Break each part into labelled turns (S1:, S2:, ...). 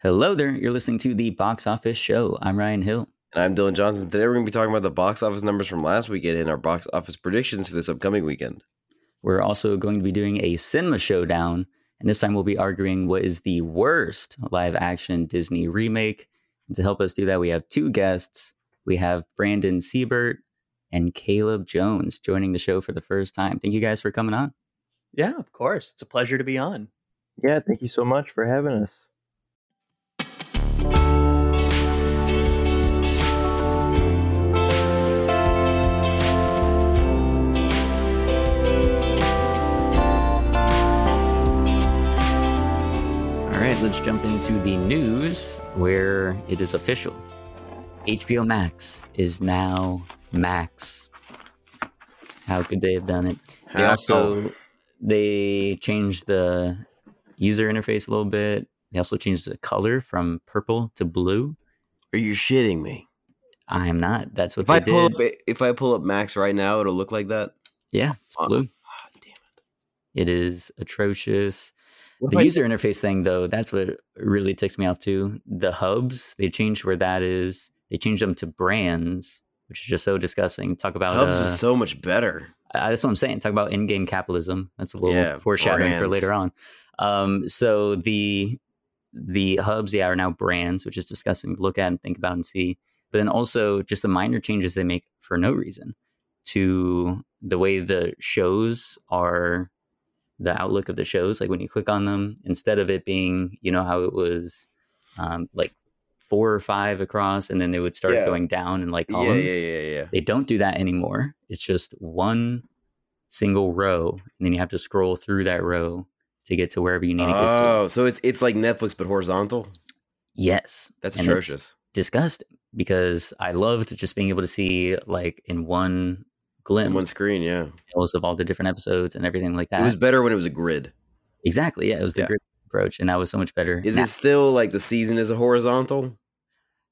S1: Hello there. You're listening to the Box Office Show. I'm Ryan Hill.
S2: And I'm Dylan Johnson. Today we're going to be talking about the box office numbers from last weekend and our box office predictions for this upcoming weekend.
S1: We're also going to be doing a cinema showdown, and this time we'll be arguing what is the worst live action Disney remake. And to help us do that, we have two guests. We have Brandon Seibert and Caleb Jones joining the show for the first time. Thank you guys for coming on.
S3: Yeah, of course. It's a pleasure to be on.
S4: Yeah, thank you so much for having us.
S1: Right, let's jump into the news where it is official. HBO Max is now Max. How could they have done it? They
S2: How
S1: also
S2: cool.
S1: they changed the user interface a little bit. They also changed the color from purple to blue.
S2: Are you shitting me?
S1: I'm not. That's what
S2: If
S1: they
S2: I pull
S1: did.
S2: up if I pull up Max right now, it'll look like that.
S1: yeah, it's blue.
S2: Ah, damn it.
S1: It is atrocious.
S2: What
S1: The user interface thing, though, that's what really ticks me off too. The hubs, they changed where that is. They changed them to brands, which is just so disgusting. Talk about
S2: Hubs
S1: uh,
S2: was so much better.
S1: uh, that's what I'm saying. Talk about in-game capitalism. That's a little
S2: Yeah,
S1: foreshadowing for later on. Um, so the the hubs, yeah, are now brands, which is disgusting to look at and think about and see. But then also just the minor changes they make for no reason to the way the shows are, the outlook of the shows. Like when you click on them, instead of it being, you know, how it was, um, like four or five across, and then they would start
S2: Yeah.
S1: going down in like
S2: Yeah,
S1: columns.
S2: yeah, yeah, yeah.
S1: They don't do that anymore. It's just one single row, and then you have to scroll through that row to get to wherever you need to get to.
S2: Oh, so it's it's like Netflix but horizontal.
S1: Yes,
S2: That's
S1: and
S2: atrocious.
S1: disgusting because I loved just being able to see like in one glimpse
S2: One screen, yeah.
S1: of all the different episodes and everything like that.
S2: It was better when it was a grid.
S1: exactly, yeah, it was the
S2: Yeah.
S1: grid approach, and that was so much better.
S2: Is
S1: now.
S2: it still like the season is a horizontal?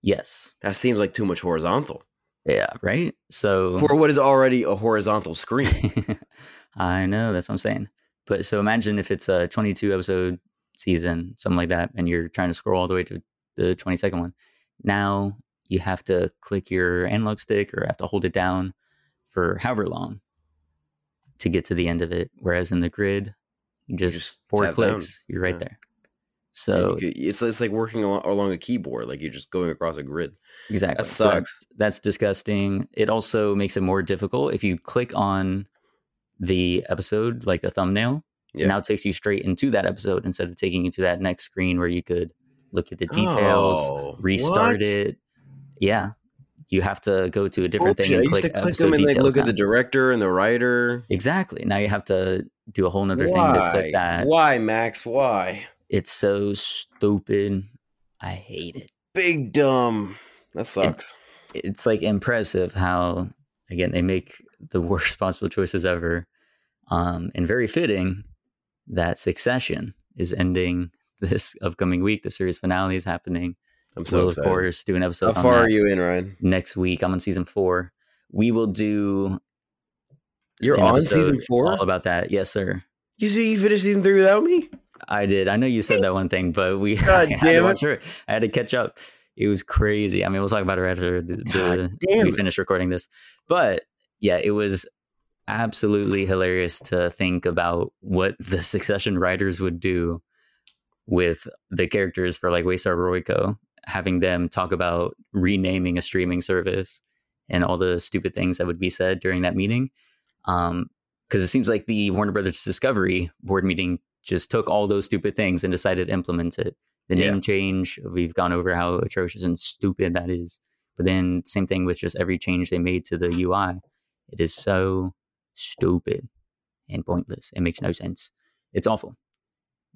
S1: Yes,
S2: That seems like too much horizontal
S1: yeah, right. So
S2: for what is already a horizontal screen.
S1: I know that's what I'm saying. But so imagine if it's a 22 episode season, something like that, and you're trying to scroll all the way to the 22nd one. Now you have to click your analog stick or have to hold it down for however long to get to the end of it. Whereas in the grid, you just,
S2: just
S1: four
S2: tap down.
S1: clicks, you're right
S2: Yeah.
S1: there. So
S2: you could- it's it's like working along, along a keyboard, like you're just going across a grid.
S1: Exactly.
S2: That
S1: So
S2: sucks.
S1: that's, that's disgusting. It also makes it more difficult if you click on the episode, like the thumbnail.
S2: Yeah.
S1: It now takes you straight into that episode instead of taking you to that next screen where you could look at the details,
S2: Oh,
S1: restart
S2: what?
S1: it. Yeah. You have to go to a different thing and click,
S2: to click
S1: episode
S2: them and like look at the director and the writer.
S1: exactly. Now you have to do a whole nother thing to click that.
S2: Why, Max? Why?
S1: It's so stupid. I hate it.
S2: Big dumb. That sucks.
S1: it's like impressive how again they make the worst possible choices ever um and very fitting that succession is ending this upcoming week the series finale is happening
S2: I'm so
S1: we'll
S2: excited.
S1: of course do an episode
S2: How
S1: on
S2: far
S1: that
S2: are you in, Ryan?
S1: next week i'm on season four we will do
S2: You're on season four.
S1: all about that yes sir
S2: you see, you finished season three without me.
S1: i did i know you said that one thing but we
S2: God
S1: I had to
S2: damn it.
S1: her. i had to catch up it was crazy i mean we'll talk about it after the, the we finish recording this but yeah it was absolutely hilarious to think about what the succession writers would do with the characters for like Waystar Royco, having them talk about renaming a streaming service and all the stupid things that would be said during that meeting. Um, because it seems like the Warner Brothers Discovery board meeting just took all those stupid things and decided to implement it. The
S2: Yeah.
S1: name change, we've gone over how atrocious and stupid that is. But then same thing with just every change they made to the UI. It is so stupid and pointless. It makes no sense. It's awful.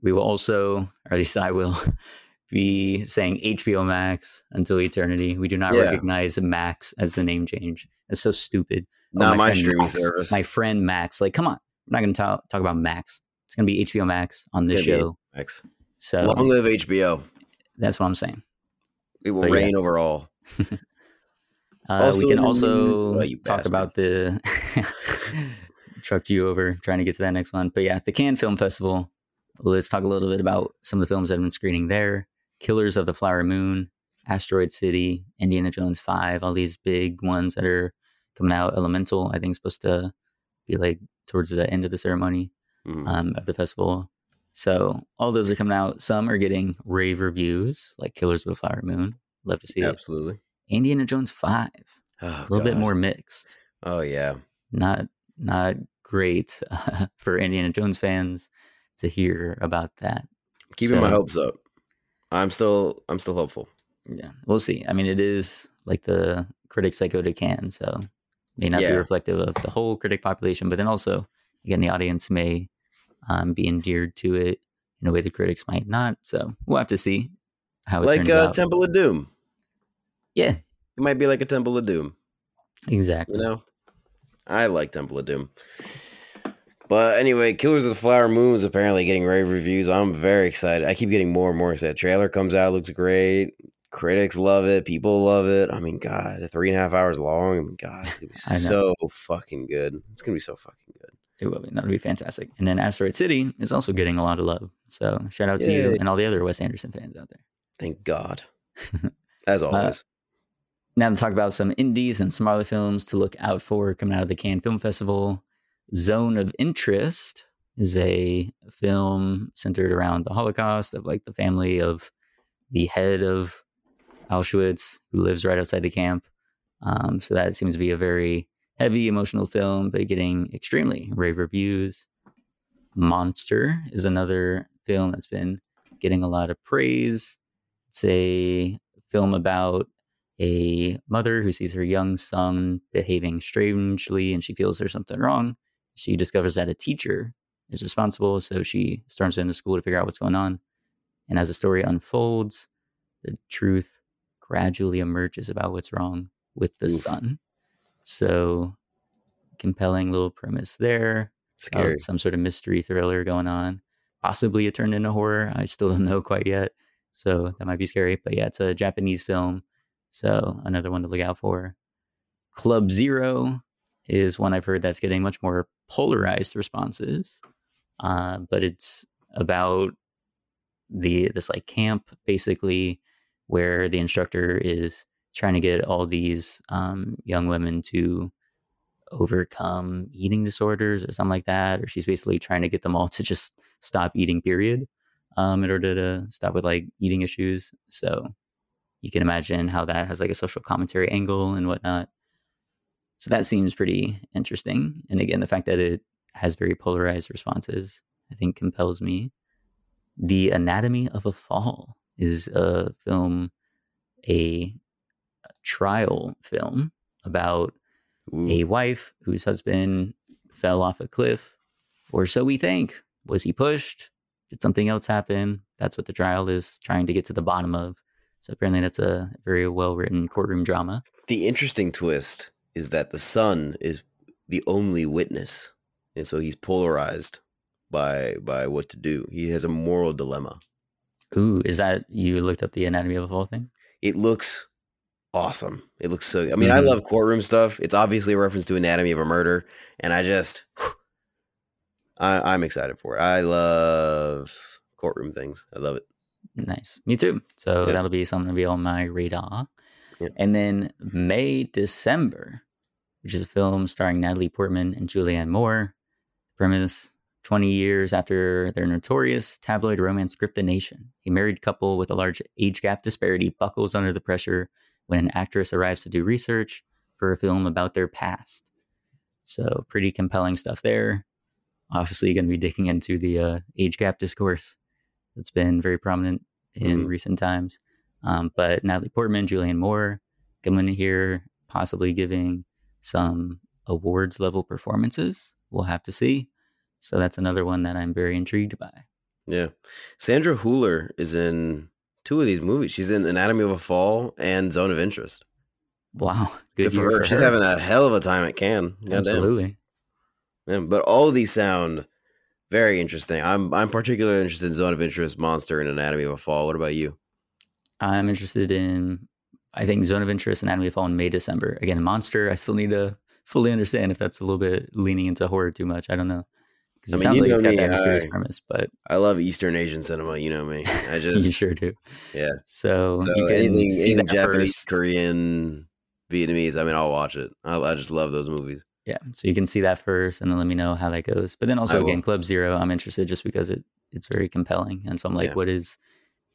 S1: We will also, or at least I will, be saying HBO Max until eternity. We do not
S2: Yeah.
S1: recognize Max as the name change. That's so stupid. Oh,
S2: Not my,
S1: friend
S2: streaming
S1: Max.
S2: service.
S1: My friend Max. Like, come on. We're not going to talk, talk about Max. It's going to be HBO Max on this
S2: It's
S1: show.
S2: Max.
S1: So
S2: Long live HBO.
S1: that's what I'm saying.
S2: It will
S1: But
S2: reign
S1: yes.
S2: over all.
S1: Uh,
S2: Also
S1: we can also talk about the trucked you over trying to get to that next one. But yeah, the Cannes Film Festival. Let's talk a little bit about some of the films that have been screening there. Killers of the Flower Moon, Asteroid City, Indiana Jones 5, all these big ones that are coming out. Elemental, I think, is supposed to be like towards the end of the ceremony
S2: Mhm.
S1: um, of the festival. So all those are coming out. Some are getting rave reviews, like Killers of the Flower Moon. Love to see it.
S2: Absolutely.
S1: Indiana Jones 5,
S2: Oh,
S1: a little bit more mixed.
S2: Oh yeah.
S1: Not not great for Indiana Jones fans to hear about that.
S2: Keeping my hopes up. I'm still I'm still hopeful.
S1: Yeah, we'll see. I mean, it is like the critics that go to Cannes, so may not
S2: Yeah.
S1: be reflective of the whole critic population, but then also, again, the audience may um, be endeared to it in a way the critics might not. So we'll have to see how it
S2: Like
S1: turns
S2: uh,
S1: out.
S2: Temple of Doom.
S1: yeah,
S2: It might be like a Temple of Doom.
S1: exactly.
S2: You know, I like Temple of Doom. But anyway, Killers of the Flower Moon is apparently getting rave reviews. I'm very excited. I keep getting more and more excited. Trailer comes out, looks great. Critics love it. People love it. I mean, God, three and a half hours long. I mean, God, it's gonna be so fucking good. It's gonna be so fucking good.
S1: It will be. That'll be fantastic. And then Asteroid City is also getting a lot of love. So shout out to you and all the other Wes Anderson fans out there.
S2: Thank God. As uh, always.
S1: Now to talk about some indies and smaller films to look out for coming out of the Cannes Film Festival. Zone of Interest is a film centered around the Holocaust of like the family of the head of Auschwitz who lives right outside the camp. Um, so that seems to be a very heavy emotional film, but getting extremely rave reviews. Monster is another film that's been getting a lot of praise. It's a film about a mother who sees her young son behaving strangely and she feels there's something wrong. She discovers that a teacher is responsible, so she storms into school to figure out what's going on. And as the story unfolds, the truth gradually emerges about what's wrong with the
S2: Oof.
S1: son. So, compelling little premise there.
S2: Scary.
S1: some sort of mystery thriller going on. Possibly it turned into horror. I still don't know quite yet. So that might be scary. But yeah, it's a Japanese film. So another one to look out for. Club Zero is one I've heard that's getting much more polarized responses. Uh, but it's about the this like camp basically where the instructor is trying to get all these um, young women to overcome eating disorders or something like that or she's basically trying to get them all to just stop eating period um, in order to stop with like eating issues so you can imagine how that has like a social commentary angle and whatnot so that seems pretty interesting and again the fact that it has very polarized responses i think compels me the anatomy of a fall is a film a trial film about
S2: Ooh.
S1: a wife whose husband fell off a cliff, or so we think. Was he pushed? Did something else happen? That's what the trial is trying to get to the bottom of. So apparently, that's a very well written courtroom drama.
S2: The interesting twist is that the son is the only witness, and so he's polarized by by what to do. He has a moral dilemma.
S1: Ooh, is that you looked up the anatomy of a fall thing?
S2: It looks awesome. It looks so. I mean, I
S1: Mhm.
S2: love courtroom stuff. It's obviously a reference to Anatomy of a Murder, and I just, I, I'm excited for it. I love courtroom things. I love it.
S1: Nice. Me too. So
S2: Yeah.
S1: that'll be something to be on my radar. And then May, December, which is a film starring Natalie Portman and Julianne Moore. Premise 20 years after their notorious tabloid romance Scriptination, a married couple with a large age gap disparity buckles under the pressure when an actress arrives to do research for a film about their past. So, pretty compelling stuff there. Obviously, going to be digging into the uh, age gap discourse that's been very prominent in
S2: Mhm.
S1: recent times. Um, but Natalie Portman, Julianne Moore coming in here, possibly giving some awards level performances. We'll have to see. So that's another one that I'm very intrigued by.
S2: Yeah, Sandra Hüller is in two of these movies. She's in Anatomy of a Fall and Zone of Interest.
S1: Wow,
S2: Good,
S1: good,
S2: for her.
S1: for
S2: She's having a hell of a time at Cannes. Goddamn.
S1: Absolutely.
S2: Yeah, but all of these sound very interesting. I'm I'm particularly interested in Zone of Interest, Monster, and Anatomy of a Fall. What about you?
S1: I'm interested in, I think, Zone of Interest, Anatomy of Fall in May, December. Again, Monster, I still need to fully understand if that's a little bit leaning into horror too much. I don't know.
S2: I
S1: It
S2: mean,
S1: sounds
S2: you
S1: like it's got
S2: me,
S1: that mysterious
S2: I-
S1: premise, but
S2: I love Eastern Asian cinema. You know me. I just you
S1: sure do.
S2: yeah.
S1: So,
S2: So
S1: you can
S2: anything,
S1: see
S2: anything Japanese,
S1: first.
S2: Korean, Vietnamese. I mean, I'll watch it. I, I just love those movies.
S1: Yeah, so you can see that first, and then let me know how that goes. But then also again, Club Zero, I'm interested just because it it's very compelling, and so I'm like,
S2: Yeah.
S1: what is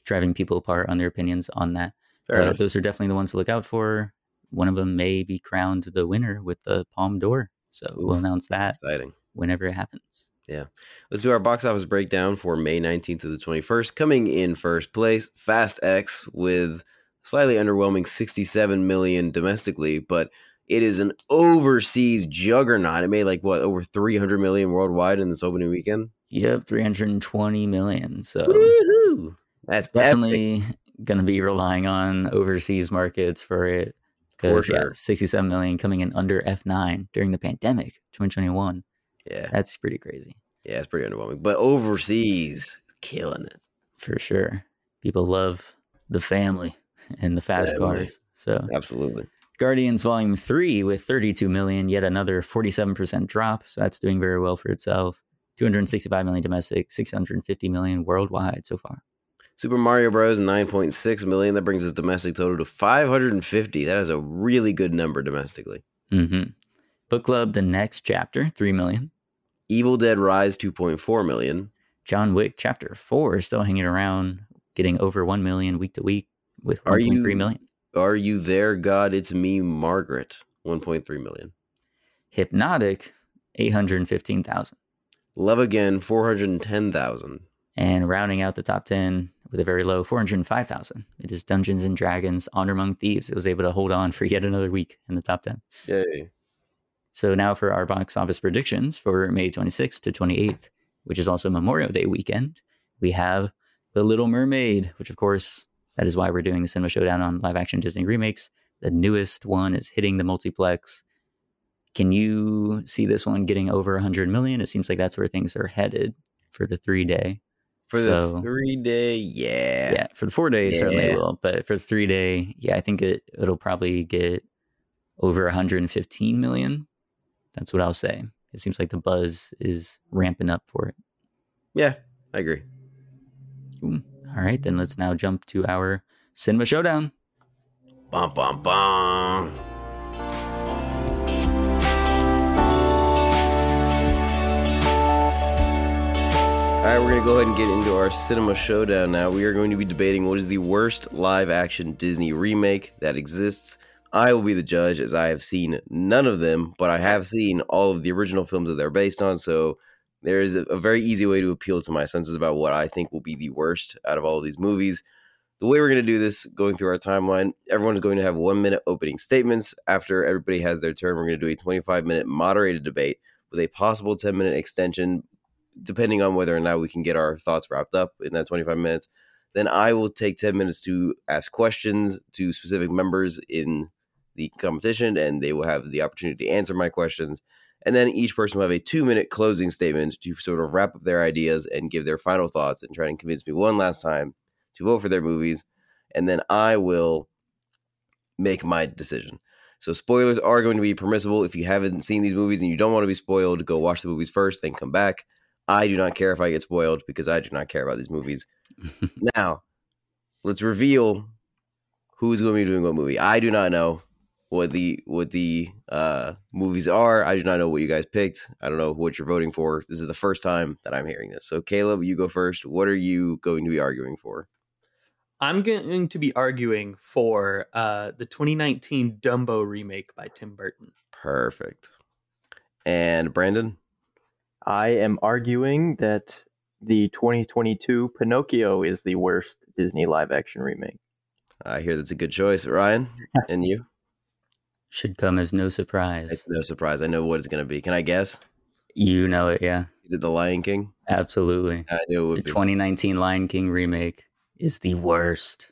S1: driving people apart on their opinions on that?
S2: Enough.
S1: those are definitely the ones to look out for. One of them may be crowned the winner with the Palme d'Or, so we'll announce that
S2: Exciting.
S1: whenever it happens. Yeah.
S2: Let's do our box office breakdown for May 19th to the 21st. Coming in first place, Fast X with slightly underwhelming 67 million domestically, but it is an overseas juggernaut. It made like what over 300 million worldwide in this opening weekend.
S1: Yep, 320 million. So
S2: Woohoo! That's
S1: definitely going to be relying on overseas markets for it. Because yeah,
S2: sure.
S1: 67 million coming in under F9 during the pandemic, 2021.
S2: Yeah,
S1: That's pretty crazy
S2: yeah, it's pretty underwhelming. But overseas, killing it.
S1: for sure. People love the family and the fast
S2: Family.
S1: cars. So
S2: Absolutely.
S1: Guardians Volume 3 with 32 million, yet another 47% drop. So that's doing very well for itself. 265 million domestic, 650 million worldwide so far.
S2: Super Mario Bros. 9.6 million. That brings his domestic total to 550. That is a really good number domestically.
S1: hmm Book Club, The Next Chapter, 3 million.
S2: Evil Dead Rise 2.4 million.
S1: John Wick Chapter 4 is still hanging around, getting over 1 million week to week with
S2: Are
S1: 1.3
S2: you-
S1: million.
S2: Are you there, God? It's me, Margaret. 1.3 million.
S1: Hypnotic, 815,000.
S2: Love Again 410,000.
S1: And rounding out the top 10 with a very low 405,000. It is Dungeons and Dragons Honor Among Thieves. It was able to hold on for yet another week in the top 10.
S2: Yay.
S1: So now for our box office predictions for May 26th to 28th, which is also Memorial Day weekend, we have The Little Mermaid, which of course, that is why we're doing the Cinema Showdown on live action Disney remakes. The newest one is hitting the multiplex. Can you see this one getting over 100 million? It seems like that's where things are headed for the three day.
S2: For
S1: So-
S2: the three day, yeah.
S1: Yeah, for the four day, it certainly will. But for the three day, yeah, I think it, it'll probably get over 115 million. That's what I'll say. It seems like the buzz is ramping up for it.
S2: Yeah, I agree.
S1: All right, then let's now jump to our cinema showdown.
S2: Bum, bum, bum. All right, we're going to go ahead and get into our cinema showdown now. We are going to be debating what is the worst live action Disney remake that exists. I will be the judge as I have seen none of them, but I have seen all of the original films that they're based on. So there is a, very easy way to appeal to my senses about what I think will be the worst out of all of these movies. The way we're going to do this, going through our timeline, everyone's going to have one minute opening statements. After everybody has their turn, we're going to do a 25 minute moderated debate with a possible 10 minute extension, depending on whether or not we can get our thoughts wrapped up in that 25 minutes. Then I will take 10 minutes to ask questions to specific members in the competition, and they will have the opportunity to answer my questions. And then each person will have a two minute closing statement to sort of wrap up their ideas and give their final thoughts and try and convince me one last time to vote for their movies, and then I will make my decision. So spoilers are going to be permissible. If you haven't seen these movies and you don't want to be spoiled, go watch the movies first, then come back. I do not care if I get spoiled because I do not care about these movies. now, let's reveal who's going to be doing what movie. I do not know what the what the uh, movies are. I do not know what you guys picked. I don't know what you're voting for. This is the first time that I'm hearing this. So Caleb, you go first. What are you going to be arguing for?
S3: I'm going to be arguing for uh, the 2019 Dumbo remake by Tim Burton.
S2: Perfect. And Brandon?
S4: I am arguing that the 2022 Pinocchio is the worst Disney live action remake.
S2: I hear that's a good choice. Ryan? And you?
S1: Should come as no surprise.
S2: It's no surprise. I know what it's going to be. Can I guess?
S1: you know it, yeah.
S2: Is it The Lion King?
S1: Absolutely.
S2: I knew it
S1: The
S2: would be.
S1: 2019 Lion King remake is the worst.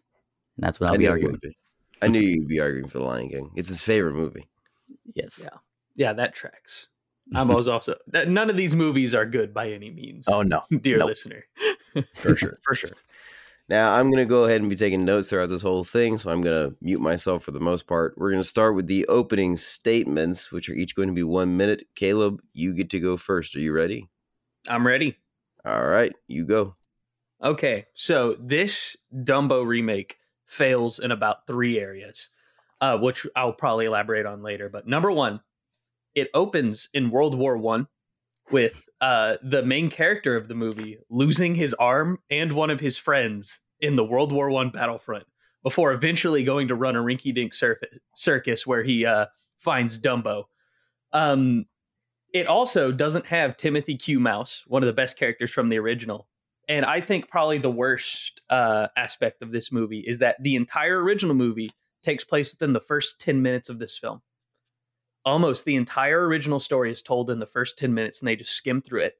S1: And that's what I'll
S2: I
S1: be arguing.
S2: would be. I knew you'd be arguing for The Lion King. It's his favorite movie.
S1: Yes.
S3: Yeah. Yeah, that tracks. I'm always also none of these movies are good by any means.
S4: Oh no,
S3: dear
S4: Nope.
S3: listener.
S2: For sure. For sure. Now, I'm going to go ahead and be taking notes throughout this whole thing, so I'm going to mute myself for the most part. We're going to start with the opening statements, which are each going to be one minute. Caleb, you get to go first. Are you ready?
S3: I'm ready.
S2: All right, you go.
S3: Okay, so this Dumbo remake fails in about three areas, uh, which I'll probably elaborate on later. But number one, it opens in World War One with uh, the main character of the movie losing his arm and one of his friends in the World War One battlefront before eventually going to run a rinky-dink circus where he uh, finds Dumbo. Um, it also doesn't have Timothy Q. Mouse, one of the best characters from the original. And I think probably the worst uh, aspect of this movie is that the entire original movie takes place within the first 10 minutes of this film. Almost the entire original story is told in the first 10 minutes, and they just skim through it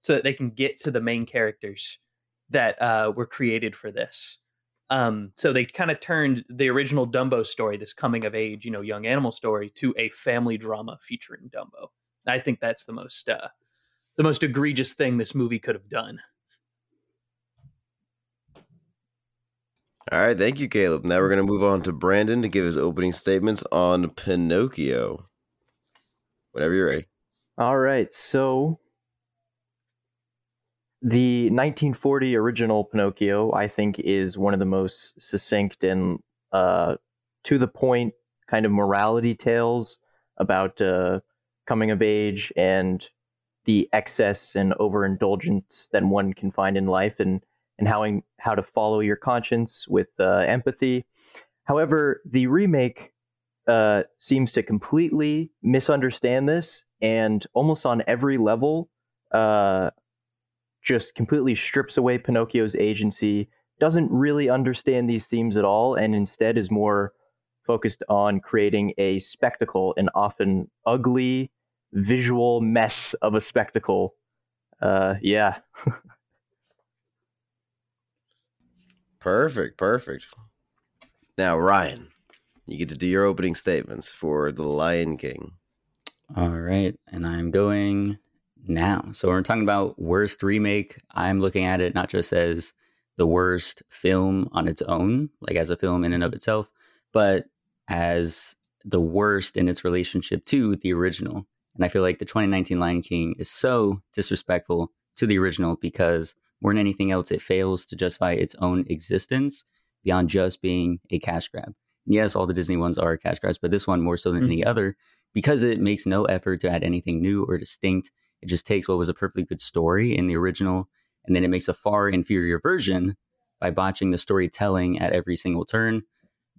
S3: so that they can get to the main characters that uh, were created for this. Um, so they kind of turned the original Dumbo story, this coming of age, you know, young animal story, to a family drama featuring Dumbo. I think that's the most uh, the most egregious thing this movie could have done.
S2: All right, thank you, Caleb. Now we're going to move on to Brandon to give his opening statements on Pinocchio. Whenever you're ready.
S4: All right, so the 1940 original Pinocchio, I think, is one of the most succinct and uh, to the point kind of morality tales about uh, coming of age and the excess and overindulgence that one can find in life and and how how to follow your conscience with uh, empathy. However, the remake uh, seems to completely misunderstand this and almost on every level uh, just completely strips away Pinocchio's agency, doesn't really understand these themes at all, and instead is more focused on creating a spectacle, an often ugly visual mess of a spectacle. Uh, yeah.
S2: perfect, perfect. Now, Ryan, you get to do your opening statements for The Lion King.
S1: All right, and I'm going now. So we're talking about worst remake. I'm looking at it not just as the worst film on its own, like as a film in and of itself, but as the worst in its relationship to the original. And I feel like the 2019 Lion King is so disrespectful to the original because more than anything else, it fails to justify its own existence beyond just being a cash grab. Yes, all the Disney ones are cash grabs, but this one more so than mm-hmm. any other because it makes no effort to add anything new or distinct. It just takes what was a perfectly good story in the original and then it makes a far inferior version by botching the storytelling at every single turn.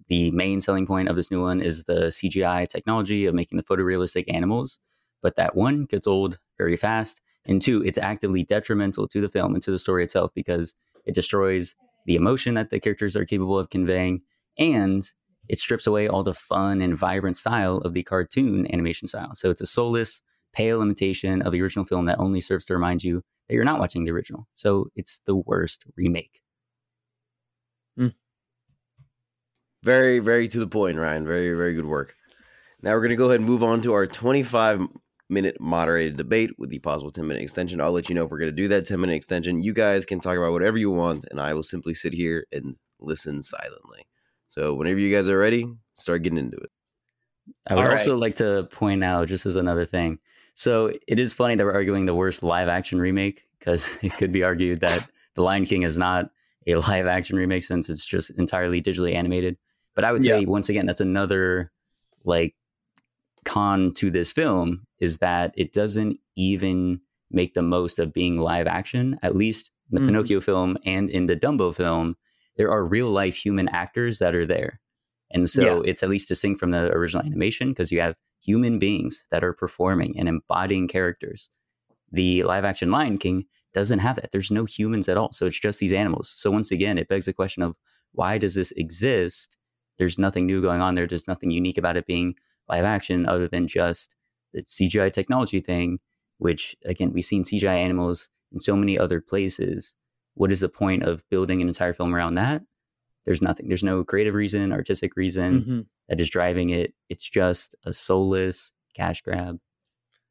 S1: The main selling point of this new one is the CGI technology of making the photorealistic animals but that one gets old very fast. And two, it's actively detrimental to the film and to the story itself because it destroys the emotion that the characters are capable of conveying and it strips away all the fun and vibrant style of the cartoon animation style. So it's a soulless, pale imitation of the original film that only serves to remind you that you're not watching the original. So it's the worst remake.
S2: Mm. Very, very to the point, Ryan. Very, very good work. Now we're going to go ahead and move on to our 25 minute moderated debate with the possible 10 minute extension. I'll let you know if we're going to do that 10 minute extension. You guys can talk about whatever you want, and I will simply sit here and listen silently. So, whenever you guys are ready, start getting into it.
S1: I would also like to point out, just as another thing, so it is funny that we're arguing the worst live action remake because it could be argued that The Lion King is not a live action remake since it's just entirely digitally animated. But I would say, yeah. once again, that's another like con to this film is that it doesn't even make the most of being live action. At least in the mm. Pinocchio film and in the Dumbo film, there are real life human actors that are there. And so yeah. it's at least distinct from the original animation because you have human beings that are performing and embodying characters. The live action Lion King doesn't have that. There's no humans at all. So it's just these animals. So once again, it begs the question of why does this exist? There's nothing new going on there. There's nothing unique about it being live action other than just the CGI technology thing, which again, we've seen CGI animals in so many other places. What is the point of building an entire film around that? There's nothing. There's no creative reason, artistic reason mm-hmm. that is driving it. It's just a soulless cash grab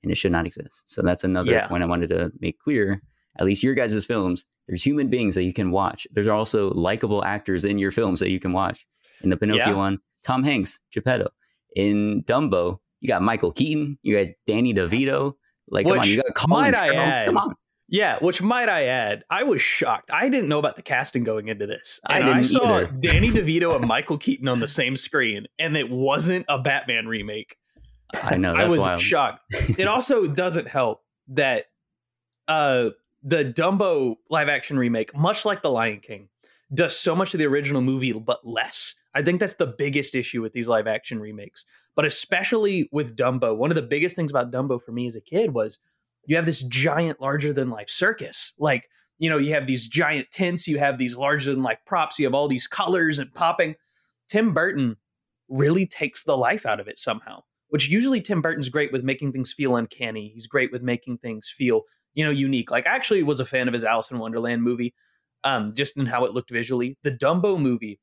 S1: and it should not exist. So that's another yeah. point I wanted to make clear. At least your guys' films, there's human beings that you can watch. There's also likable actors in your films that you can watch. In the Pinocchio yeah. one, Tom Hanks, Geppetto in Dumbo, you got Michael Keaton, you got Danny DeVito. Like, Which, come on, you got Colin
S3: Farrell. Add,
S1: come on.
S3: Yeah, which might I add, I was shocked. I didn't know about the casting going into this.
S1: I
S3: And
S1: didn't
S3: saw
S1: either.
S3: Danny DeVito and Michael Keaton on the same screen, and it wasn't a Batman remake.
S1: I know
S3: I was
S1: wild.
S3: shocked. It also doesn't help that uh the Dumbo live action remake, much like The Lion King, does so much of the original movie but less. I think that's the biggest issue with these live action remakes. But especially with Dumbo, one of the biggest things about Dumbo for me as a kid was you have this giant larger than life circus. Like, you know, you have these giant tents, you have these larger than life props, you have all these colors and popping. Tim Burton really takes the life out of it somehow which usually Tim Burton's great with making things feel uncanny. He's great with making things feel, you know, unique. Like I actually was a fan of his Alice in Wonderland movie, um, just in how it looked visually. The Dumbo movie,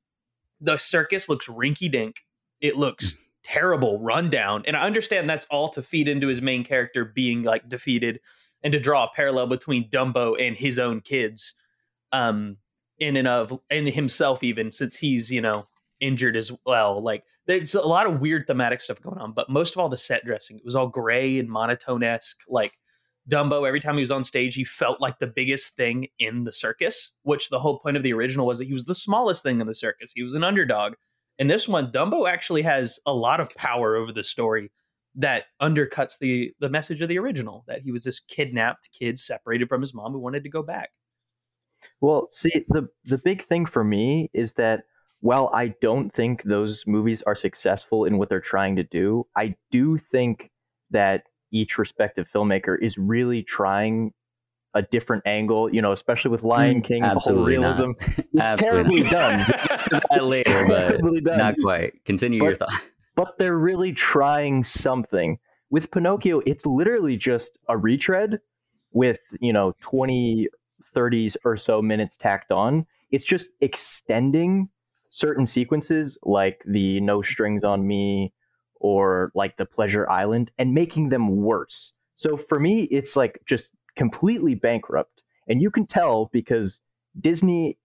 S3: the circus looks rinky dink. It looks terrible, rundown. And I understand that's all to feed into his main character being like defeated and to draw a parallel between Dumbo and his own kids. Um, in and of and himself even since he's, you know, injured as well. Like there's a lot of weird thematic stuff going on, but most of all the set dressing. It was all gray and monotone esque. Like Dumbo, every time he was on stage, he felt like the biggest thing in the circus, which the whole point of the original was that he was the smallest thing in the circus. He was an underdog. And this one, Dumbo actually has a lot of power over the story that undercuts the the message of the original that he was this kidnapped kid separated from his mom who wanted to go back.
S4: Well, see, the the big thing for me is that while I don't think those movies are successful in what they're trying to do, I do think that each respective filmmaker is really trying a different angle, you know, especially with Lion hmm, King, the whole
S1: Absolutely not.
S4: realism. It's
S1: Absolutely
S4: terribly
S1: not.
S4: done.
S1: To that later, but not quite. Continue your
S4: But-
S1: thought.
S4: but they're really trying something. With Pinocchio, it's literally just a retread with, you know, 20, 30 or so minutes tacked on. It's just extending certain sequences like the No Strings on Me or like the Pleasure Island and making them worse. So for me, it's like just completely bankrupt. And you can tell because Disney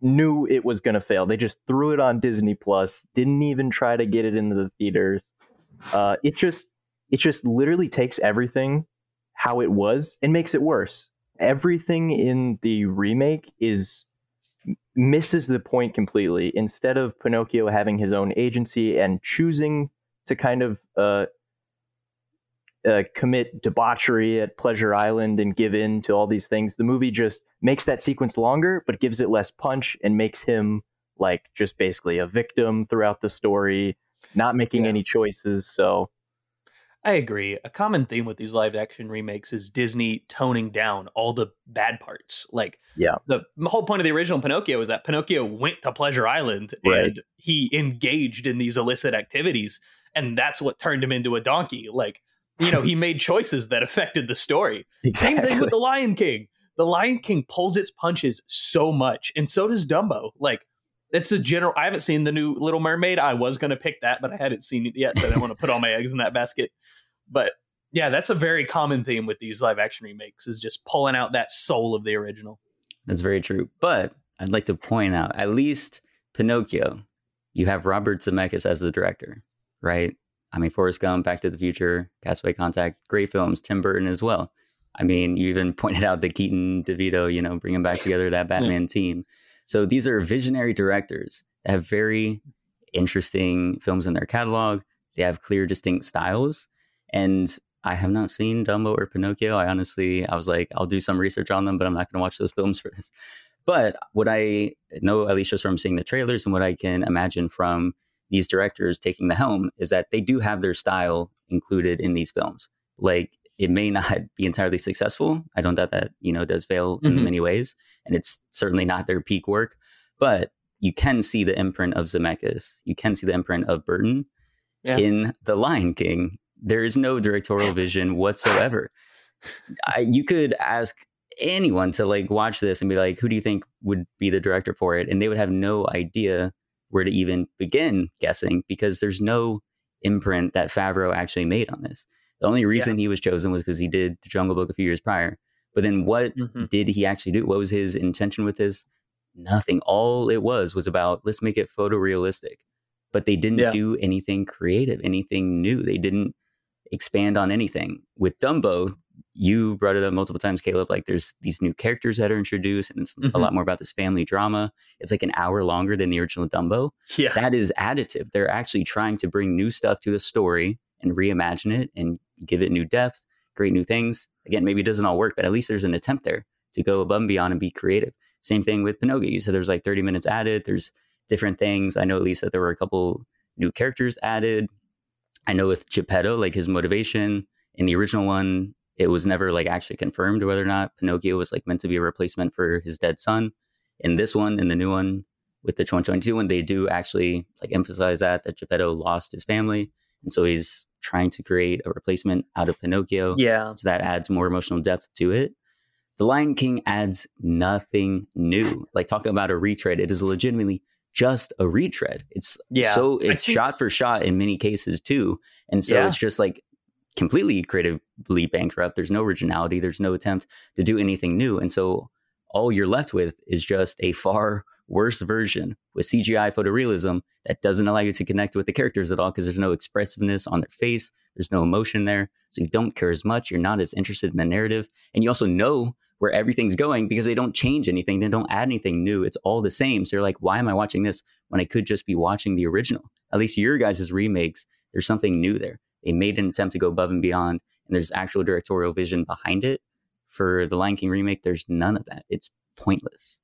S4: knew it was going to fail. They just threw it on Disney Plus, didn't even try to get it into the theaters. Uh, it just it just literally takes everything how it was and makes it worse. Everything in the remake is misses the point completely. Instead of Pinocchio having his own agency and choosing to kind of uh, uh, commit debauchery at Pleasure Island and give in to all these things, the movie just makes that sequence longer, but gives it less punch and makes him like just basically a victim throughout the story, not making
S3: Yeah.
S4: any choices. So
S3: I agree. A common theme with these live action remakes is Disney toning down all the bad parts. Like,
S4: Yeah.
S3: the whole point of the original Pinocchio is that Pinocchio went to Pleasure Island
S4: Right.
S3: and he engaged in these illicit activities, and that's what turned him into a donkey. Like, you know, he made choices that affected the story. Same thing with the Lion King. The Lion King pulls its punches so much, and so does Dumbo. Like, it's a general. I haven't seen the new Little Mermaid. I was going to pick that, but I hadn't seen it yet, so I didn't want to put all my eggs in that basket. But yeah, that's a very common theme with these live action remakes is just pulling out that soul of the original.
S1: That's very true. But I'd like to point out, at least Pinocchio, you have Robert Zemeckis as the director, right? I mean, Forrest Gump, Back to the Future, Castaway Contact, great films. Tim Burton as well. I mean, you even pointed out the Keaton, DeVito, you know, bringing back together that Batman team. So these are visionary directors that have very interesting films in their catalog. They have clear, distinct styles. And I have not seen Dumbo or Pinocchio. I honestly, I was like, I'll do some research on them, but I'm not going to watch those films for this. But what I know, at least just from seeing the trailers and what I can imagine from these directors taking the helm, is that they do have their style included in these films. Like it may not be entirely successful. I don't doubt that, you know, does fail in
S3: Mhm.
S1: many ways. And it's certainly not their peak work, but you can see the imprint of Zemeckis. You can see the imprint of Burton
S3: Yeah.
S1: in The Lion King. There is no directorial vision whatsoever. I, you could ask anyone to like watch this and be like, who do you think would be the director for it? And they would have no idea where to even begin guessing because there's no imprint that Favreau actually made on this. The only reason he was chosen was because he did the Jungle Book a few years prior. But then what
S3: Mhm.
S1: did he actually do? What was his intention with this? Nothing. All it was was about let's make it photorealistic. But they didn't
S3: Yeah.
S1: do anything creative, anything new. They didn't expand on anything. With Dumbo, you brought it up multiple times, Caleb. Like there's these new characters that are introduced, and it's mm-hmm. a lot more about this family drama. It's like an hour longer than the original Dumbo.
S3: Yeah.
S1: That is additive. They're actually trying to bring new stuff to the story and reimagine it and give it new depth, create new things. Again, maybe it doesn't all work, but at least there's an attempt there to go above and beyond and be creative. Same thing with Pinocchio. You said there's like 30 minutes added. There's different things. I know at least that there were a couple new characters added. I know with Geppetto, like his motivation in the original one, it was never like actually confirmed whether or not Pinocchio was like meant to be a replacement for his dead son. In this one, in the new one with the 2022 one, they do actually like emphasize that that Geppetto lost his family, and so he's trying to create a replacement out of Pinocchio.
S3: Yeah,
S1: so that adds more emotional depth to it. The Lion King adds nothing new. Like talking about a retread, it is legitimately just a retread. It's yeah. so it's think- shot for shot in many cases too, and so yeah. it's just like completely creatively bankrupt. There's no originality. There's no attempt to do anything new. And so all you're left with is just a far worse version with CGI photorealism that doesn't allow you to connect with the characters at all because there's no expressiveness on their face. There's no emotion there. So you don't care as much. You're not as interested in the narrative. And you also know where everything's going because they don't change anything. They don't add anything new. It's all the same. So you're like, why am I watching this when I could just be watching the original? At least your guys' remakes, there's something new there. They made an attempt to go above and beyond, and there's actual directorial vision behind it. For the Lion King remake, there's none of that. It's pointless.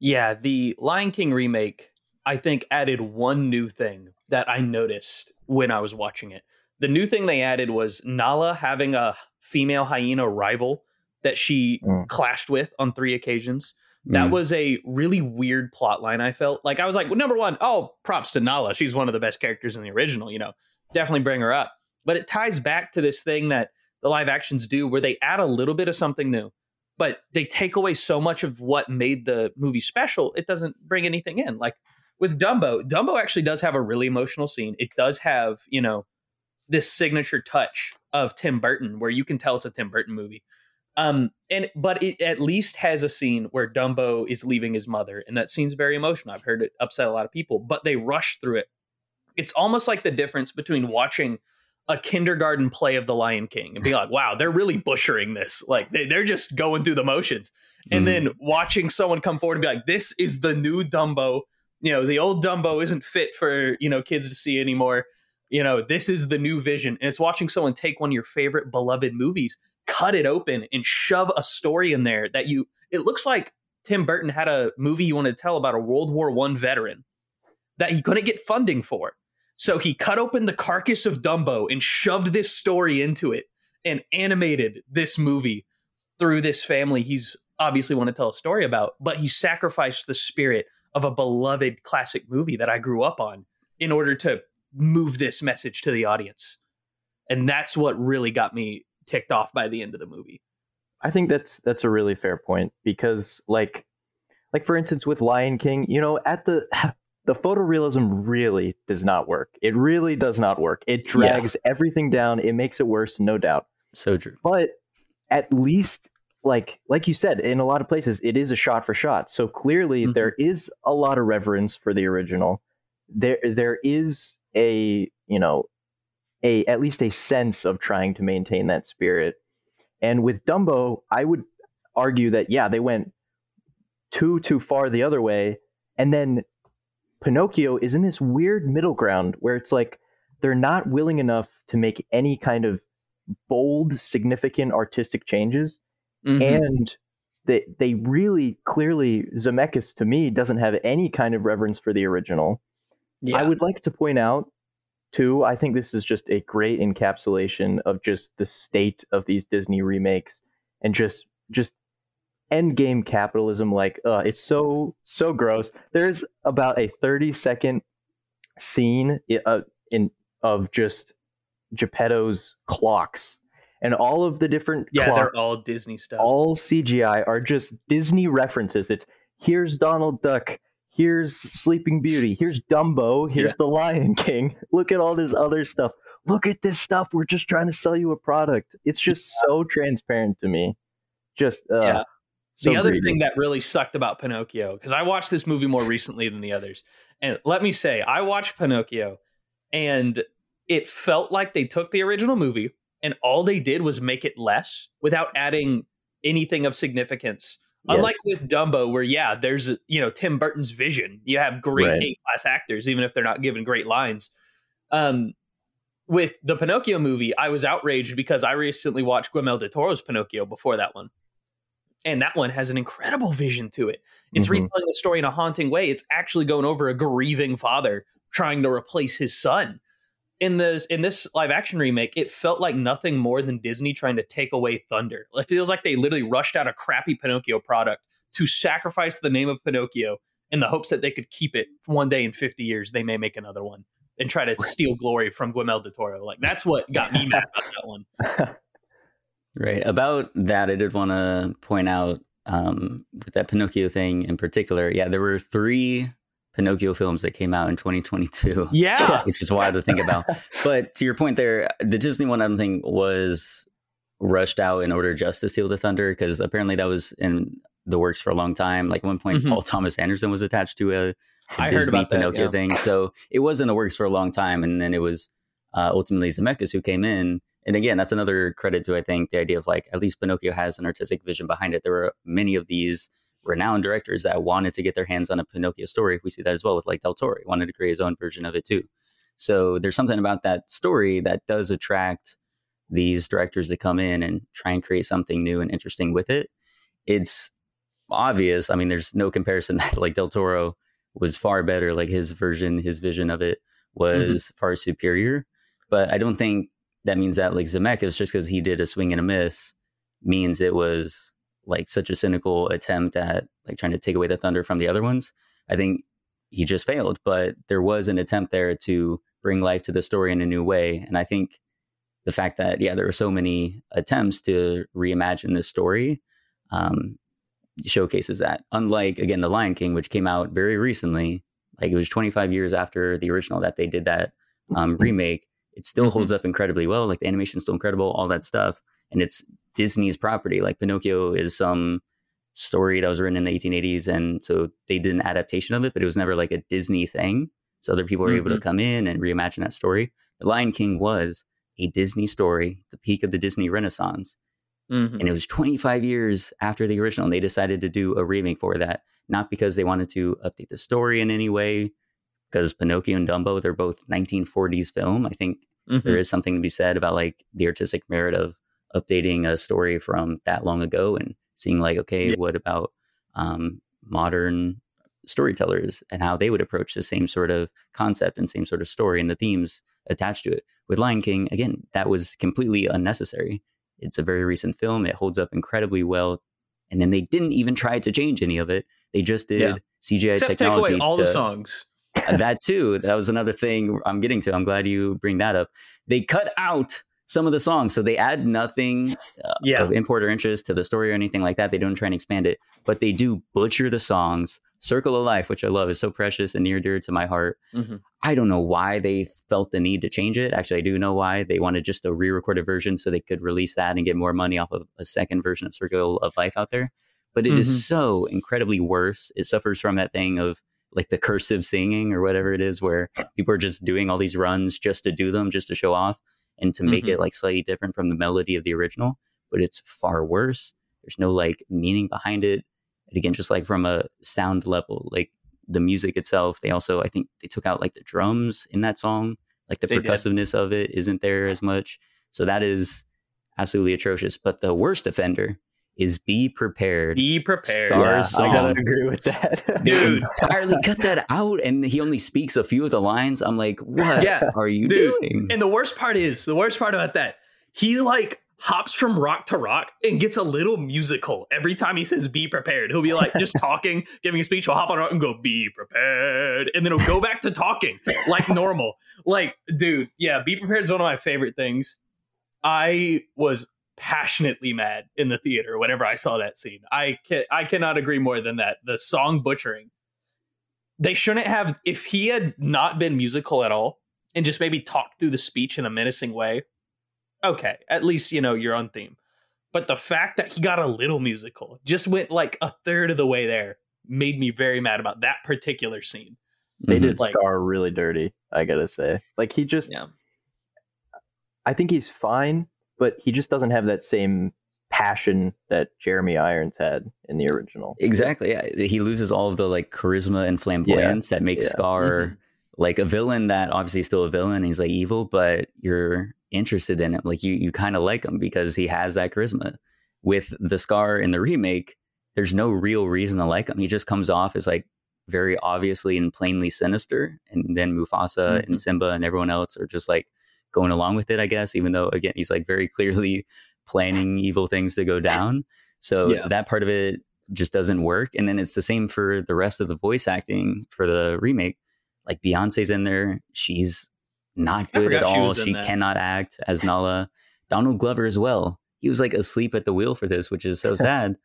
S3: Yeah, the Lion King remake, I think, added one new thing that I noticed when I was watching it. The new thing they added was Nala having a female hyena rival that she mm. clashed with on three occasions. That mm. was a really weird plot line, I felt. Like, I was like, well, number one, oh, props to Nala. She's one of the best characters in the original, you know, definitely bring her up. But it ties back to this thing that the live actions do where they add a little bit of something new, but they take away so much of what made the movie special, it doesn't bring anything in. Like with Dumbo, Dumbo actually does have a really emotional scene. It does have, you know, this signature touch of Tim Burton where you can tell it's a Tim Burton movie. Um, and but it at least has a scene where Dumbo is leaving his mother, and that scene's very emotional. I've heard it upset a lot of people, but they rush through it. It's almost like the difference between watching a kindergarten play of the Lion King and be like, wow, they're really butchering this. Like they, are just going through the motions. And mm. then watching someone come forward and be like, this is the new Dumbo. You know, the old Dumbo isn't fit for, you know, kids to see anymore. You know, this is the new vision. And it's watching someone take one of your favorite beloved movies, cut it open and shove a story in there that you, it looks like Tim Burton had a movie you wanted to tell about a World War One veteran that he couldn't get funding for so he cut open the carcass of Dumbo and shoved this story into it and animated this movie through this family he's obviously want to tell a story about, but he sacrificed the spirit of a beloved classic movie that I grew up on in order to move this message to the audience. And that's what really got me ticked off by the end of the movie.
S4: I think that's that's a really fair point because like like for instance with Lion King, you know, at the the photorealism really does not work. It really does not work. It drags yeah. everything down. It makes it worse, no doubt.
S1: So true.
S4: But at least like like you said, in a lot of places it is a shot for shot. So clearly mm-hmm. there is a lot of reverence for the original. There there is a, you know, a at least a sense of trying to maintain that spirit. And with Dumbo, I would argue that yeah, they went too too far the other way and then Pinocchio is in this weird middle ground where it's like they're not willing enough to make any kind of bold, significant artistic changes. Mm-hmm. And they they really clearly Zemeckis to me doesn't have any kind of reverence for the original. Yeah. I would like to point out too, I think this is just a great encapsulation of just the state of these Disney remakes and just just end game capitalism like uh, it's so so gross. There's about a 30 second scene uh, in of just geppetto's clocks. And all of the different
S3: yeah clocks, they're all disney stuff.
S4: all cgi are just disney references. It's here's donald duck. Here's sleeping beauty. Here's dumbo. Here's yeah. the lion king. Look at all this other stuff. Look at this stuff. We're just trying to sell you a product. It's just so transparent to me. Just uh, yeah
S3: so the other greedy. thing that really sucked about Pinocchio, because I watched this movie more recently than the others, and let me say, I watched Pinocchio, and it felt like they took the original movie and all they did was make it less without adding anything of significance. Yes. Unlike with Dumbo, where yeah, there's you know Tim Burton's vision. You have great right. A class actors, even if they're not given great lines. Um, with the Pinocchio movie, I was outraged because I recently watched Guillermo del Toro's Pinocchio before that one. And that one has an incredible vision to it. It's mm-hmm. retelling the story in a haunting way. It's actually going over a grieving father trying to replace his son. In this in this live action remake, it felt like nothing more than Disney trying to take away thunder. It feels like they literally rushed out a crappy Pinocchio product to sacrifice the name of Pinocchio in the hopes that they could keep it one day in 50 years. They may make another one and try to steal glory from Guillermo del Toro. Like that's what got me mad about that one.
S1: Right. About that, I did want to point out um, with that Pinocchio thing in particular. Yeah, there were three Pinocchio films that came out in 2022.
S3: Yeah.
S1: Which is wild to think about. but to your point there, the Disney one, I don't think was rushed out in order just to steal the thunder because apparently that was in the works for a long time. Like one point, mm-hmm. Paul Thomas Anderson was attached to a I Disney heard about Pinocchio that, yeah. thing. So it was in the works for a long time, and then it was uh, ultimately Zemeckis who came in. And again, that's another credit to I think the idea of like at least Pinocchio has an artistic vision behind it. There were many of these renowned directors that wanted to get their hands on a Pinocchio story. We see that as well with like Del Toro, he wanted to create his own version of it too. So there's something about that story that does attract these directors to come in and try and create something new and interesting with it. It's obvious. I mean, there's no comparison that like Del Toro was far better. Like his version, his vision of it was mm-hmm. far superior. But I don't think that means that like Zemeckis, just because he did a swing and a miss, means it was like such a cynical attempt at like trying to take away the thunder from the other ones. I think he just failed, but there was an attempt there to bring life to the story in a new way. And I think the fact that yeah, there were so many attempts to reimagine this story um, showcases that. Unlike again, The Lion King, which came out very recently, like it was 25 years after the original that they did that um, remake. It still mm-hmm. holds up incredibly well. Like the animation's still incredible, all that stuff, and it's Disney's property. Like Pinocchio is some story that was written in the 1880s, and so they did an adaptation of it, but it was never like a Disney thing. So other people were mm-hmm. able to mm-hmm. come in and reimagine that story. The Lion King was a Disney story, the peak of the Disney Renaissance. Mm-hmm. And it was 25 years after the original, and they decided to do a remake for that, not because they wanted to update the story in any way, because Pinocchio and Dumbo, they're both 1940s film. I think mm-hmm. there is something to be said about like the artistic merit of updating a story from that long ago and seeing like, okay, yeah. what about um, modern storytellers and how they would approach the same sort of concept and same sort of story and the themes attached to it. With Lion King, again, that was completely unnecessary. It's a very recent film. It holds up incredibly well. And then they didn't even try to change any of it. They just did yeah. CGI
S3: Except
S1: technology.
S3: Take away all to, the songs.
S1: that too. That was another thing I'm getting to. I'm glad you bring that up. They cut out some of the songs, so they add nothing uh, yeah. of import or interest to the story or anything like that. They don't try and expand it, but they do butcher the songs. Circle of Life, which I love, is so precious and near dear to my heart. Mm-hmm. I don't know why they felt the need to change it. Actually, I do know why. They wanted just a re recorded version so they could release that and get more money off of a second version of Circle of Life out there. But it mm-hmm. is so incredibly worse. It suffers from that thing of like the cursive singing or whatever it is, where people are just doing all these runs just to do them, just to show off and to make mm-hmm. it like slightly different from the melody of the original. But it's far worse. There's no like meaning behind it and again, just like from a sound level, like the music itself, they also I think they took out like the drums in that song, like the they percussiveness did. of it isn't there as much. So that is absolutely atrocious. But the worst offender is be prepared.
S3: Be prepared.
S4: yeah, I gotta agree with that,
S3: dude.
S1: entirely cut that out, and he only speaks a few of the lines. I'm like, what yeah, are you dude. doing?
S3: And the worst part is the worst part about that. He like hops from rock to rock and gets a little musical every time he says be prepared. He'll be like just talking, giving a speech, he'll hop on rock and go, be prepared. And then he'll go back to talking like normal. Like, dude, yeah, be prepared is one of my favorite things. I was passionately mad in the theater whenever I saw that scene. I can I cannot agree more than that. The song butchering. They shouldn't have if he had not been musical at all and just maybe talked through the speech in a menacing way okay, at least you know you're on theme. But the fact that he got a little musical, just went like a third of the way there, made me very mad about that particular scene.
S4: They mm-hmm. did like, Scar really dirty, I gotta say. Like he just, yeah. I think he's fine, but he just doesn't have that same passion that Jeremy Irons had in the original.
S1: Exactly. Yeah. He loses all of the like charisma and flamboyance that makes
S4: Yeah.
S1: Scar
S3: Mhm.
S1: like a villain that obviously is still a villain. He's like evil, but you're interested in him. Like you, you kind of like him because he has that charisma. With the Scar in the remake, there's no real reason to like him. He just comes off as like very obviously and plainly sinister. And then Mufasa
S3: Mhm.
S1: and Simba and everyone else are just like going along with it, I guess, even though again, he's like very clearly planning evil things to go down. So
S3: Yeah.
S1: that part of it just doesn't work. And then it's the same for the rest of the voice acting for the remake. Like Beyonce's in there. She's not good at
S3: forgot she
S1: all. She cannot act as Nala. Donald Glover as well. He was like asleep at the wheel for this, which is so sad.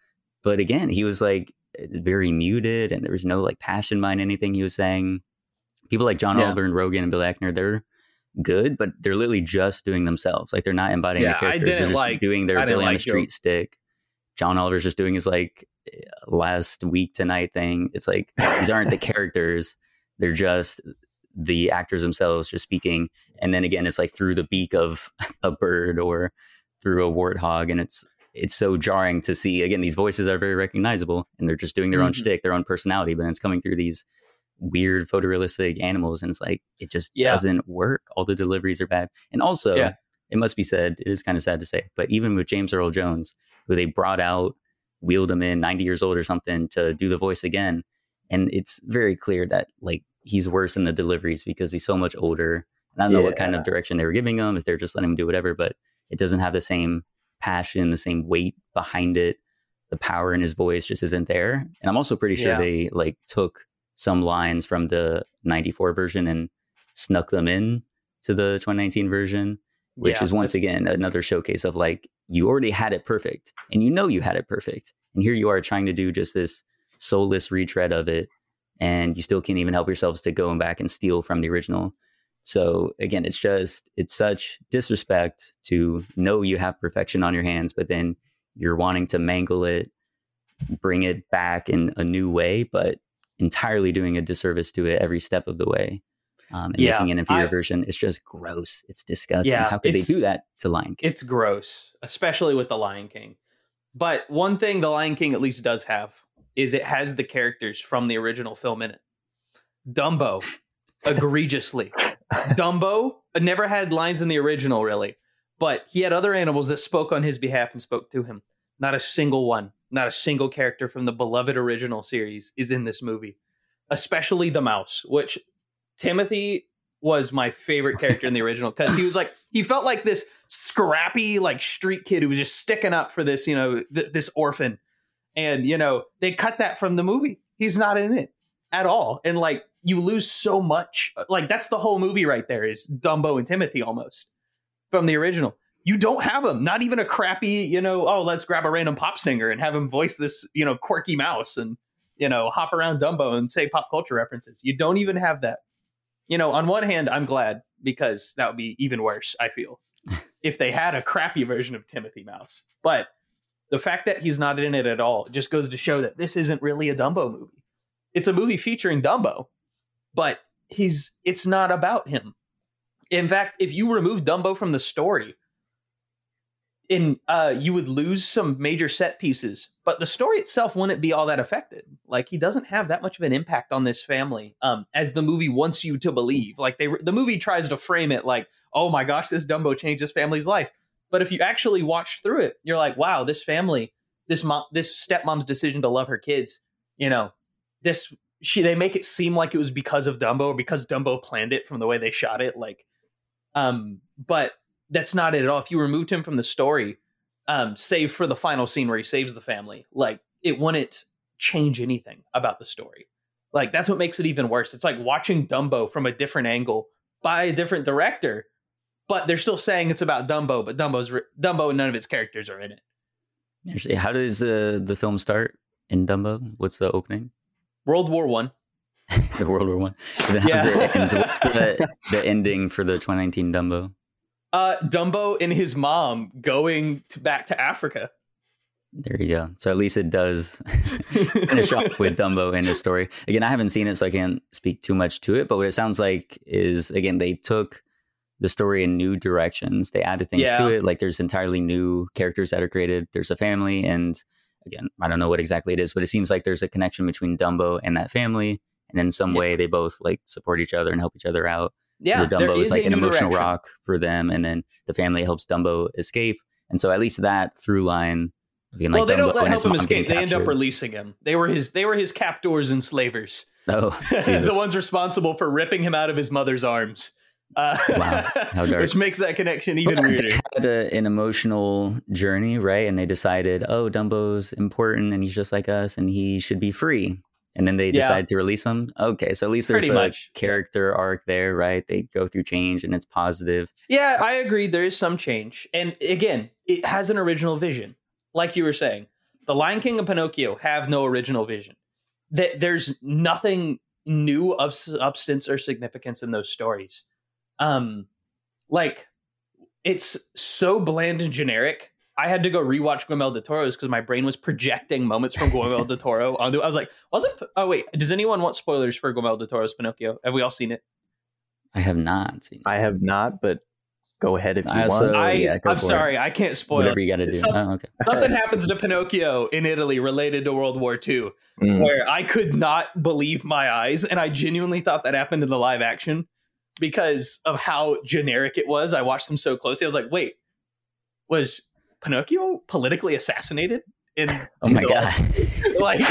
S1: But again, he was like very muted and there was no like passion behind anything he was saying. People like John
S3: Yeah.
S1: Oliver and Rogen and Bill Eichner, they're good, but they're literally just doing themselves. Like they're not embodying
S3: Yeah,
S1: the
S3: I
S1: characters. They're just
S3: like-
S1: doing their Billy on the
S3: like
S1: street stick. John Oliver's just doing his like last week tonight thing. It's like these aren't the characters; they're just the actors themselves just speaking. And then again, it's like through the beak of a bird or through a warthog, and it's it's so jarring to see. Again, these voices are very recognizable, and they're just doing their own
S3: Mhm.
S1: shtick, their own personality, but then it's coming through these weird photorealistic animals, and it's like it just
S3: Yeah.
S1: doesn't work. All the deliveries are bad, and also
S3: Yeah.
S1: it must be said, it is kind of sad to say, but even with James Earl Jones, who they brought out, wheeled him in, 90 years old or something, to do the voice again. And it's very clear that like he's worse in the deliveries because he's so much older. And I don't know what kind of direction they were giving him, if they're just letting him do whatever, but it doesn't have the same passion, the same weight behind it. The power in his voice just isn't there. And I'm also pretty sure
S3: Yeah.
S1: they like took some lines from the 94 version and snuck them in to the 2019 version which
S3: Yeah,
S1: is once again another showcase of like you already had it perfect and you know you had it perfect and here you are trying to do just this soulless retread of it and you still can't even help yourselves to go back and steal from the original. So again it's just it's such disrespect to know you have perfection on your hands but then you're wanting to mangle it bring it back in a new way but entirely doing a disservice to it every step of the way um, and
S3: Yeah,
S1: making an inferior
S3: I-
S1: version it's just gross it's disgusting
S3: Yeah,
S1: how could they do that to lion king
S3: It's gross, especially with the Lion King. But one thing the Lion King at least does have is it has the characters from the original film in it. Dumbo, egregiously. Dumbo never had lines in the original, really, but he had other animals that spoke on his behalf and spoke to him. Not a single one, not a single character from the beloved original series is in this movie, especially the mouse, which Timothy was my favorite character in the original because he was like, he felt like this scrappy, like street kid who was just sticking up for this, you know, th- this orphan. And, you know, they cut that from the movie. He's not in it at all. And like, you lose so much. Like, that's the whole movie right there is Dumbo and Timothy almost from the original. You don't have him, not even a crappy, you know, oh, let's grab a random pop singer and have him voice this, you know, quirky mouse and, you know, hop around Dumbo and say pop culture references. You don't even have that. You know, on one hand, I'm glad because that would be even worse, I feel, if they had a crappy version of Timothy Mouse. But the fact that he's not in it at all just goes to show that this isn't really a Dumbo movie. It's a movie featuring Dumbo, but he's it's not about him. In fact, if you remove Dumbo from the story, in uh you would lose some major set pieces, but the story itself wouldn't be all that affected. Like he doesn't have that much of an impact on this family um as the movie wants you to believe. Like they the movie tries to frame it like, "Oh my gosh, this Dumbo changed this family's life." But if you actually watch through it, you're like, "Wow, this family, this mom this stepmom's decision to love her kids, you know, this she they make it seem like it was because of Dumbo or because Dumbo planned it from the way they shot it like um but that's not it at all if you removed him from the story um save for the final scene where he saves the family like it wouldn't change anything about the story like that's what makes it even worse it's like watching Dumbo from a different angle by a different director but they're still saying it's about Dumbo but Dumbo's re- Dumbo and none of its characters are in it
S1: Actually, how does the the film start in Dumbo? What's the opening?
S3: World War 1
S1: the World War One. And then how does
S3: Yeah.
S1: What's the the ending for the 2019 Dumbo?
S3: Uh Dumbo and his mom going to back to Africa
S1: There you go. So at least it does finish off with Dumbo and his story. Again, I haven't seen it, so I can't speak too much to it. But what it sounds like is again they took the story in new directions. They added things
S3: Yeah.
S1: to it. Like there's entirely new characters that are created. There's a family, and again, I don't know what exactly it is, but it seems like there's a connection between Dumbo and that family. And in some
S3: Yeah.
S1: way, they both like support each other and help each other out.
S3: Yeah,
S1: so the Dumbo is
S3: is
S1: like an emotional
S3: direction.
S1: rock for them, and then the family helps Dumbo escape. And so at least that through line. Again,
S3: well,
S1: like
S3: they don't let help him escape. They end up releasing him. They were his. They were his captors and slavers.
S1: Oh,
S3: He's
S1: the
S3: ones responsible for ripping him out of his mother's arms. Uh,
S1: Wow, how dark.
S3: Which makes that connection even
S1: But
S3: weirder.
S1: They had a, an emotional journey, right? And they decided, oh, Dumbo's important and he's just like us and he should be free. And then they
S3: Yeah.
S1: decide to release them. Okay, so at least there's
S3: Pretty
S1: a
S3: much.
S1: character arc there, right? They go through change and it's positive.
S3: Yeah, I agree. There is some change, and again, it has an original vision. Like you were saying, The Lion King and Pinocchio have no original vision. That there's nothing new of substance or significance in those stories. Um, like it's so bland and generic. I had to go rewatch Guillermo del Toro's because my brain was projecting moments from Guillermo del Toro onto. I was like, wasn't? Oh wait, does anyone want spoilers for Guillermo del Toro's Pinocchio? Have we all seen it?
S1: I have not seen.
S4: I have not, but go ahead if you
S1: I also, want.
S3: I,
S1: yeah,
S3: I'm
S1: for it.
S3: sorry, I can't spoil.
S1: Whatever you got to do.
S3: Some-
S1: oh, okay.
S3: Something happens to Pinocchio in Italy related to World War II,
S4: Mm.
S3: where I could not believe my eyes, and I genuinely thought that happened in the live action because of how generic it was. I watched them so closely. I was like, wait, was Pinocchio politically assassinated? In
S1: Oh my god.
S3: like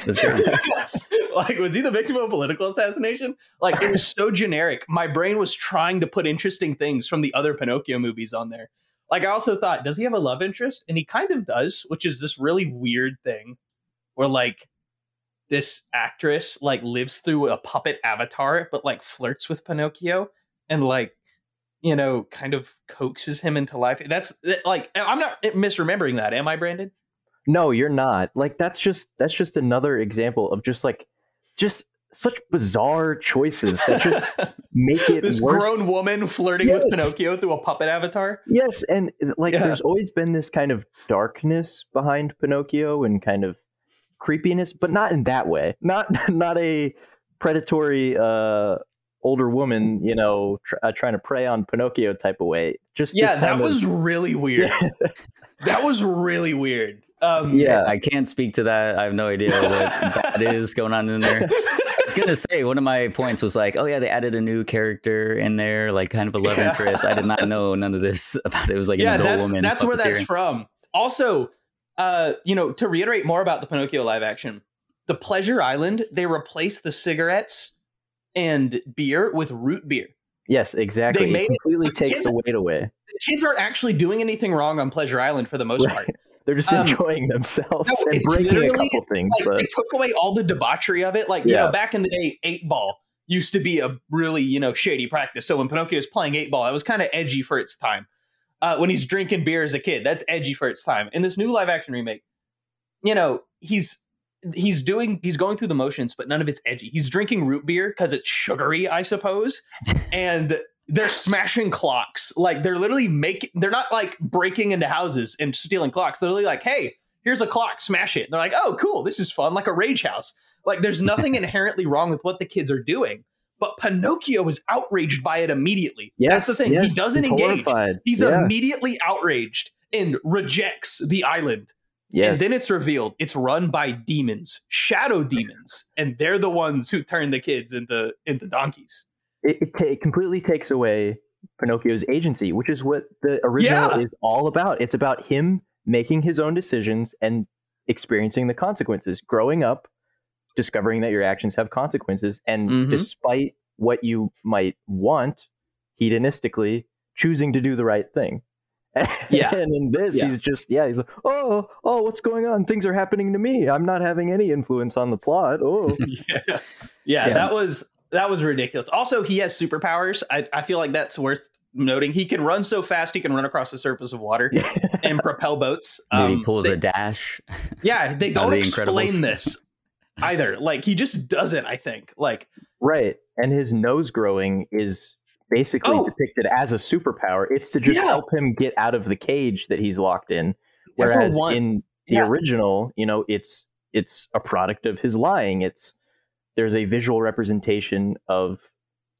S3: like was he the victim of a political assassination? Like it was so generic. My brain was trying to put interesting things from the other pinocchio movies on there. Like i also thought does he have a love interest? And he kind of does which is this really weird thing where like this actress like lives through a puppet avatar but like flirts with pinocchio. And like you know kind of coaxes him into life that's like i'm not misremembering that am i brandon
S4: No, you're not. Like that's just that's just another example of just like just such bizarre choices that just make it
S3: this
S4: worse.
S3: grown woman flirting
S4: Yes.
S3: with Pinocchio through a puppet avatar.
S4: Yes, and like
S3: Yeah.
S4: there's always been this kind of darkness behind Pinocchio and kind of creepiness, but not in that way. Not not a predatory uh older woman, you know, tr- uh, trying to prey on Pinocchio type of way. Just
S3: Yeah, that
S4: kind of-
S3: was really weird. that was really weird. Um,
S4: Yeah.
S1: I can't speak to that. I have no idea what that is going on in there. I was gonna say one of my points was like, oh yeah, they added a new character in there, like kind of a love
S3: Yeah.
S1: interest. I did not know none of this about it. It was like
S3: yeah,
S1: an adult
S3: that's
S1: woman.
S3: that's where that's from. Also, uh, you know, to reiterate more about the Pinocchio live action, the Pleasure Island they replaced the cigarettes and beer with root beer.
S4: Yes, exactly.
S3: They made
S4: it
S3: it-
S4: completely takes
S3: Kids-
S4: the weight away.
S3: Kids aren't actually doing anything wrong on Pleasure Island for the most
S4: Right.
S3: part.
S4: They're just
S3: Um,
S4: enjoying themselves
S3: no,
S4: and
S3: it's
S4: breaking a couple things,
S3: like
S4: but
S3: they took away all the debauchery of it. Like you know, back in the day, eight ball used to be a really you know shady practice. So when Pinocchio was playing eight ball, that was kind of edgy for its time. Uh, when he's drinking beer as a kid, that's edgy for its time. In this new live action remake, you know, he's he's doing he's going through the motions, but none of it's edgy. He's drinking root beer because it's sugary, I suppose, and they're smashing clocks. Like they're literally making. They're not like breaking into houses and stealing clocks. They're literally like, hey, here's a clock, smash it. They're like, oh, cool, this is fun, like a rage house. Like there's nothing inherently wrong with what the kids are doing. But Pinocchio is outraged by it immediately.
S4: yes,
S3: That's the thing. he doesn't
S4: he's
S3: engage.
S4: Horrified.
S3: He's
S4: yeah.
S3: immediately outraged and rejects the island.
S4: Yes.
S3: And then it's revealed it's run by demons, shadow demons, and they're the ones who turn the kids into into donkeys.
S4: it, it, ta- it completely takes away Pinocchio's agency, which is what the original
S3: Yeah.
S4: is all about. It's about him making his own decisions and experiencing the consequences, growing up, discovering that your actions have consequences, and
S3: Mhm.
S4: despite what you might want, hedonistically choosing to do the right thing.
S3: Yeah.
S4: and in this,
S3: Yeah.
S4: he's just yeah, he's like, oh, oh, what's going on? Things are happening to me. I'm not having any influence on the plot. Oh,
S3: yeah. yeah,
S1: Yeah.
S3: that was that was ridiculous. Also, he has superpowers. I, I feel like that's worth noting. He can run so fast he can run across the surface of water and propel boats.
S1: Maybe
S3: Um,
S1: pulls
S3: they-
S1: a dash.
S3: Yeah, they
S1: Out
S3: don't
S1: The
S3: explain
S1: Incredibles.
S3: this either. Like he just does it. I think. Like
S4: Right. And his nose growing is basically
S3: Oh.
S4: depicted as a superpower. It's to just
S3: Yeah.
S4: help him get out of the cage that he's locked in. Whereas
S3: once.
S4: in the
S3: Yeah.
S4: original, you know, it's it's a product of his lying. It's there's a visual representation of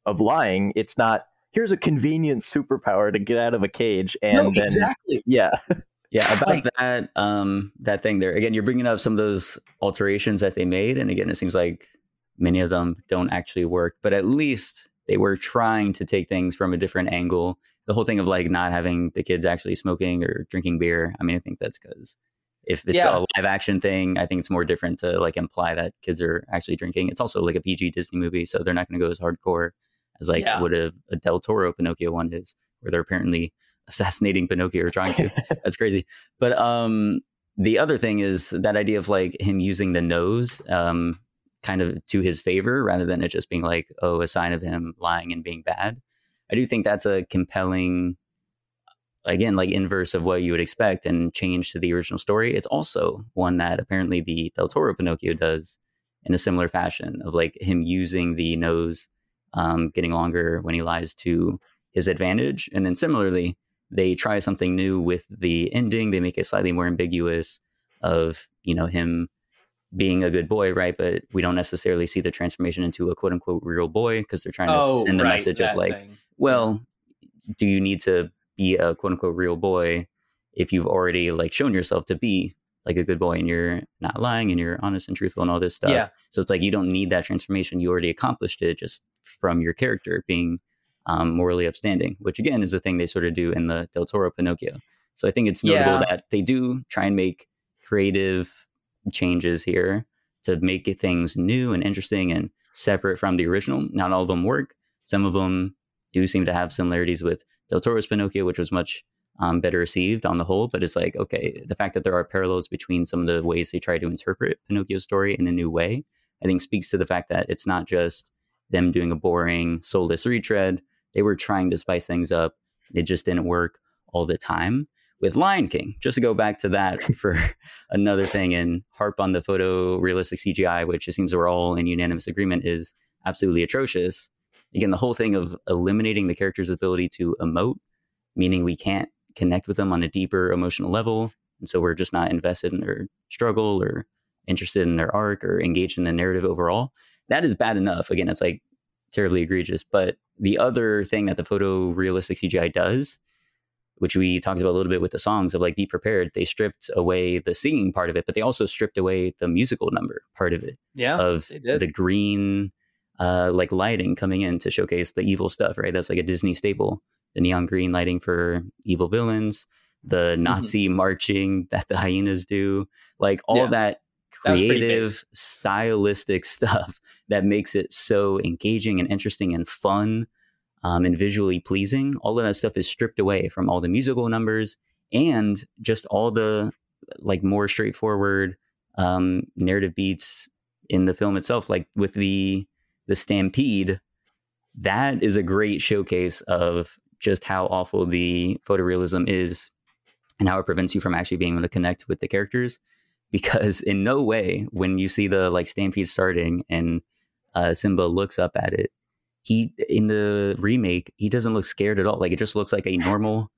S4: of lying. It's not here's a convenient superpower to get out of a cage, and
S3: no,
S4: then
S3: exactly.
S4: yeah,
S1: Yeah, about
S3: Like-
S1: that um that thing there. Again, you're bringing up some of those alterations that they made and again, it seems like many of them don't actually work, but at least they were trying to take things from a different angle. The whole thing of like not having the kids actually smoking or drinking beer. I mean, I think that's cuz if it's
S3: Yeah.
S1: a live action thing, I think it's more different to like imply that kids are actually drinking. It's also like a PG Disney movie, so they're not going to go as hardcore as like
S3: Yeah.
S1: what a, a Del Toro Pinocchio one is, where they're apparently assassinating Pinocchio or trying to. That's crazy. But um, the other thing is that idea of like him using the nose um, kind of to his favor rather than it just being like, oh, a sign of him lying and being bad. I do think that's a compelling, again, like inverse of what you would expect and change to the original story. It's also one that apparently the Del Toro Pinocchio does in a similar fashion of like him using the nose um, getting longer when he lies to his advantage. And then similarly, they try something new with the ending. They make it slightly more ambiguous of, you know, him being a good boy, right? But we don't necessarily see the transformation into a quote unquote real boy because they're trying to
S3: Oh,
S1: send the
S3: right,
S1: message of like,
S3: thing.
S1: well, do you need to be a quote unquote real boy if you've already like shown yourself to be like a good boy and you're not lying and you're honest and truthful and all this stuff?
S3: Yeah.
S1: So it's like you don't need that transformation. You already accomplished it just from your character being um, morally upstanding, which again is the thing they sort of do in the Del Toro Pinocchio. So I think it's notable
S3: Yeah.
S1: that they do try and make creative changes here to make things new and interesting and separate from the original. Not all of them work. Some of them do seem to have similarities with Del Toro's Pinocchio, which was much um, better received on the whole. But it's like, okay, the fact that there are parallels between some of the ways they try to interpret Pinocchio's story in a new way, I think speaks to the fact that it's not just them doing a boring, soulless retread. They were trying to spice things up. It just didn't work all the time. With Lion King, just to go back to that for another thing and harp on the photorealistic CGI, which it seems we're all in unanimous agreement is absolutely atrocious. Again, the whole thing of eliminating the character's ability to emote, meaning we can't connect with them on a deeper emotional level. And so we're just not invested in their struggle or interested in their arc or engaged in the narrative overall. That is bad enough. Again, it's like terribly egregious. But the other thing that the photorealistic CGI does, which we talked about a little bit with the songs of like Be Prepared, they stripped away the singing part of it, but they also stripped away the musical number part of it
S3: Yeah.
S1: of the green uh like lighting coming in to showcase the evil stuff, right? That's like a Disney staple. The neon green lighting for evil villains, the
S3: Mm-hmm.
S1: Nazi marching that the hyenas do, like all
S3: Yeah.
S1: that
S3: That
S1: creative,
S3: base.
S1: stylistic stuff that makes it so engaging and interesting and fun um, and visually pleasing. All of that stuff is stripped away from all the musical numbers and just all the like more straightforward um, narrative beats in the film itself. Like with the the stampede, that is a great showcase of just how awful the photorealism is and how it prevents you from actually being able to connect with the characters because in no way when you see the like stampede starting and uh, Simba looks up at it, he in the remake he doesn't look scared at all. Like it just looks like a normal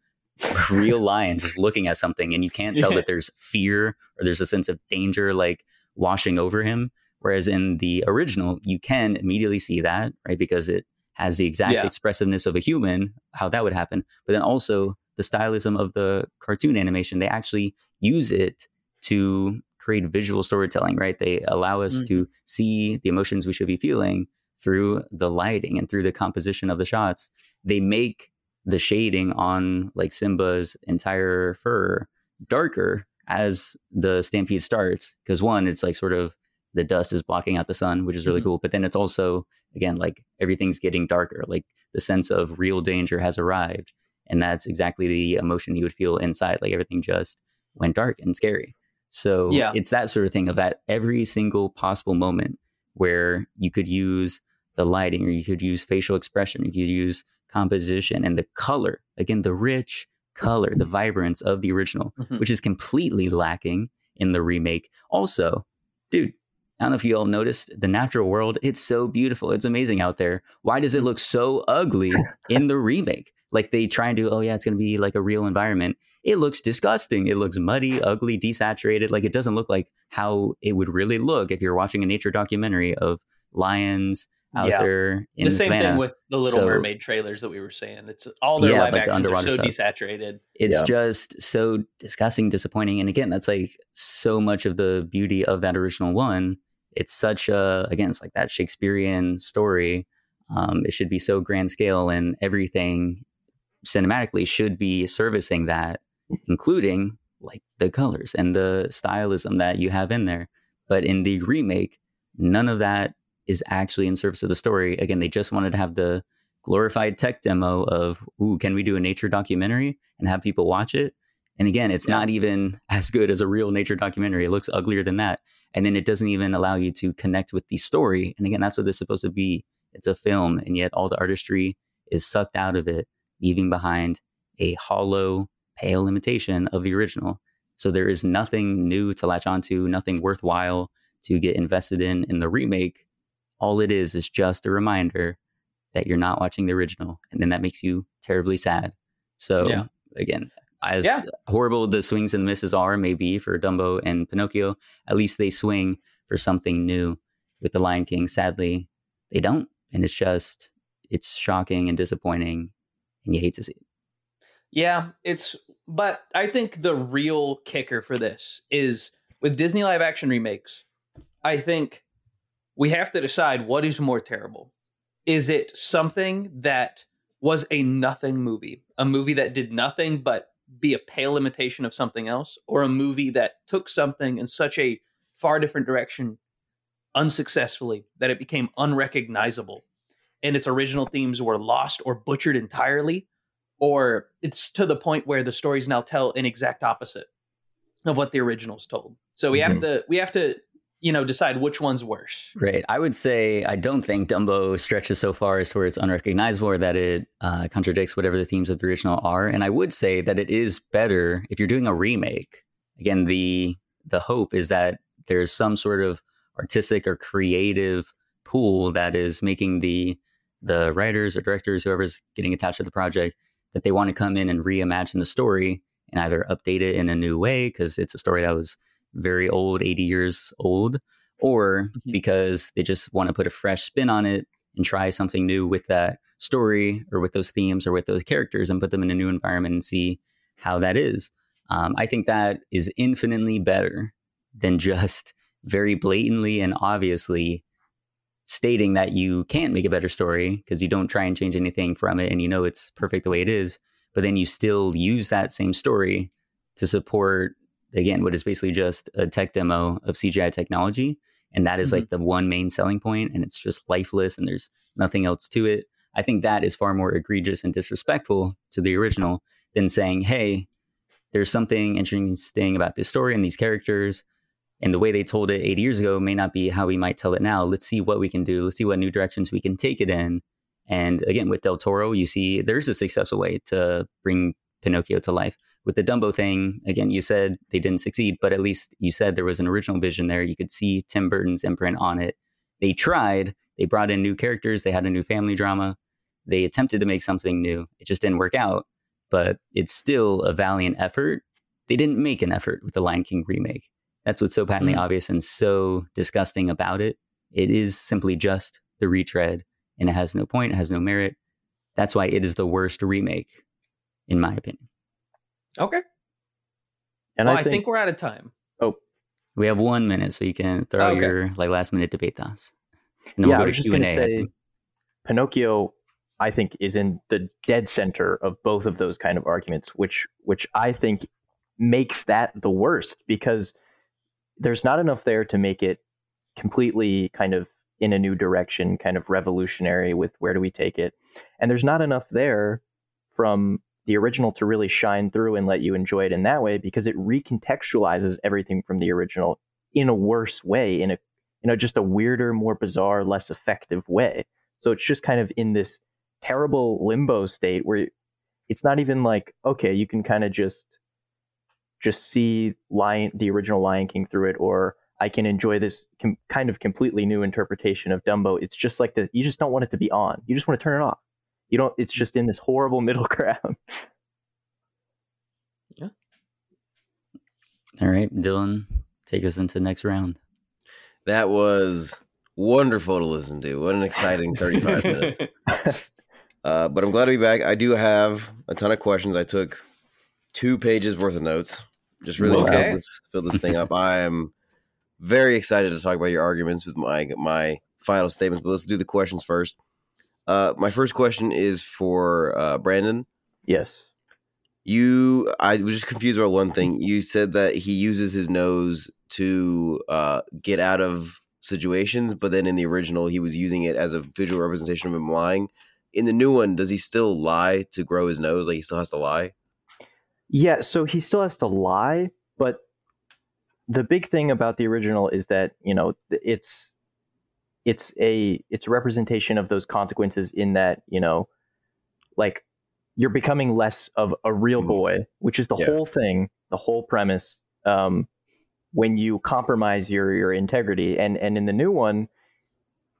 S1: real lion just looking at something, and you can't tell
S3: Yeah.
S1: that there's fear or there's a sense of danger like washing over him. Whereas in the original, you can immediately see that right because it has the exact
S3: Yeah.
S1: expressiveness of a human, how that would happen, but then also the stylism of the cartoon animation. They actually use it to create visual storytelling, right? They allow us mm-hmm. to see the emotions we should be feeling through the lighting and through the composition of the shots. They make the shading on like Simba's entire fur darker as the stampede starts because one it's like sort of the dust is blocking out the sun which is really
S3: Mhm.
S1: cool but then it's also again like everything's getting darker like the sense of real danger has arrived and that's exactly the emotion you would feel inside like everything just went dark and scary so
S3: Yeah.
S1: it's that sort of thing of that every single possible moment where you could use the lighting or you could use facial expression you could use composition and the color again the rich color the vibrance of the original
S3: Mhm.
S1: which is completely lacking in the remake also dude I don't know if you all noticed the natural world. It's so beautiful. It's amazing out there. Why does it look so ugly in the remake? Like they try and do, oh yeah, it's going to be like a real environment. It looks disgusting. It looks muddy, ugly, desaturated. Like it doesn't look like how it would really look if you're watching a nature documentary of lions out
S3: Yeah.
S1: there in
S3: the same
S1: savannah.
S3: thing with the Little
S1: So-
S3: Mermaid trailers that we were saying. It's all their
S1: Yeah,
S3: live
S1: like the
S3: are so
S1: stuff.
S3: desaturated.
S1: it's
S4: Yeah.
S1: just so disgusting, disappointing. And again, that's like so much of the beauty of that original one. It's such a again, it's like that Shakespearean story. Um, it should be so grand scale, and everything cinematically should be servicing that, including like the colors and the stylism that you have in there. But in the remake, none of that is actually in service of the story. Again, they just wanted to have the glorified tech demo of, ooh, can we do a nature documentary and have people watch it? And again, it's
S3: Yeah.
S1: not even as good as a real nature documentary. It looks uglier than that. And then it doesn't even allow you to connect with the story. And again, that's what this is supposed to be. It's a film, and yet all the artistry is sucked out of it, leaving behind a hollow, pale imitation of the original. So there is nothing new to latch onto, nothing worthwhile to get invested in in the remake. All it is is just a reminder that you're not watching the original, and then that makes you terribly sad. So
S3: Yeah.
S1: again, as
S3: Yeah.
S1: horrible the swings and misses are, maybe for Dumbo and Pinocchio, at least they swing for something new. With the Lion King, sadly, they don't, and it's just it's shocking and disappointing, and you hate to see it.
S3: Yeah, it's but I think the real kicker for this is with Disney live action remakes, I think we have to decide what is more terrible. Is it something that was a nothing movie, a movie that did nothing but be a pale imitation of something else, or a movie that took something in such a far different direction unsuccessfully that it became unrecognizable and its original themes were lost or butchered entirely? or it's to the point where the stories now tell an exact opposite of what the originals told. So we have mm-hmm. to we have to you know decide which one's worse.
S1: Right. I would say I don't think Dumbo stretches so far as where it's unrecognizable or that it uh, contradicts whatever the themes of the original are. And I would say that it is better if you're doing a remake. Again, the the hope is that there's some sort of artistic or creative pool that is making the the writers or directors, whoever's getting attached to the project, that they want to come in and reimagine the story and either update it in a new way because it's a story that was very old, 80 years old, or
S3: Mhm.
S1: because they just want to put a fresh spin on it and try something new with that story or with those themes or with those characters and put them in a new environment and see how that is. Um, I think that is infinitely better than just very blatantly and obviously stating that you can't make a better story because you don't try and change anything from it and you know it's perfect the way it is, but then you still use that same story to support again what is basically just a tech demo of CGI technology and that is like mm-hmm. the one main selling point and it's just lifeless and there's nothing else to it. I think that is far more egregious and disrespectful to the original than saying, "Hey, there's something interesting about this story and these characters and the way they told it 80 years ago may not be how we might tell it now. Let's see what we can do. Let's see what new directions we can take it in. And again, with Del Toro, you see there's a successful way to bring Pinocchio to life. With the Dumbo thing, again, you said they didn't succeed, but at least you said there was an original vision there. You could see Tim Burton's imprint on it. They tried, they brought in new characters, they had a new family drama. They attempted to make something new. It just didn't work out, but it's still a valiant effort. They didn't make an effort with the Lion King remake. That's what's so patently
S3: Mm.
S1: obvious and so disgusting about it. It is simply just the retread and it has no point, it has no merit. That's why it is the worst remake, in my opinion.
S3: Okay.
S4: And
S3: well,
S4: I, think,
S3: we're out of time.
S1: Oh, we have one minute, so you can throw out
S3: Okay.
S1: your like last minute debate thoughts. And then
S4: yeah, I
S1: we'll go
S4: was
S1: to
S4: just
S1: Q
S4: going
S1: and
S4: to
S1: A.
S4: say, Pinocchio, I think, is in the dead center of both of those kind of arguments, which which I think makes that the worst because there's not enough there to make it completely kind of in a new direction, kind of revolutionary with where do we take it, and there's not enough there from the original to really shine through and let you enjoy it in that way because it recontextualizes everything from the original in a worse way, in a you know just a weirder, more bizarre, less effective way. So it's just kind of in this terrible limbo state where it's not even like okay, you can kind of just just see Lion the original Lion King through it, or I can enjoy this com- kind of completely new interpretation of Dumbo. It's just like the you just don't want it to be on. You just want to turn it off. You don't. It's just in this horrible middle ground. Yeah.
S1: All right, Dylan, take us into the next round.
S2: That was wonderful to listen to. What an exciting 35 minutes. Uh, but I'm glad to be back. I do have a ton of questions. I took two pages worth of notes. Just really
S1: Okay.
S2: filled, this, filled this thing up. I am very excited to talk about your arguments with my my final statements. But let's do the questions first. Uh, my first question is for uh, Brandon.
S4: Yes.
S2: You, I was just confused about one thing. You said that he uses his nose to uh, get out of situations, but then in the original, he was using it as a visual representation of him lying. In the new one, does he still lie to grow his nose? Like he still has to lie?
S4: Yeah, so he still has to lie, but the big thing about the original is that, you know, it's it's a it's a representation of those consequences in that, you know, like you're becoming less of a real
S2: Mhm.
S4: boy, which is the
S2: Yeah.
S4: whole thing, the whole premise. Um when you compromise your your integrity and and in the new one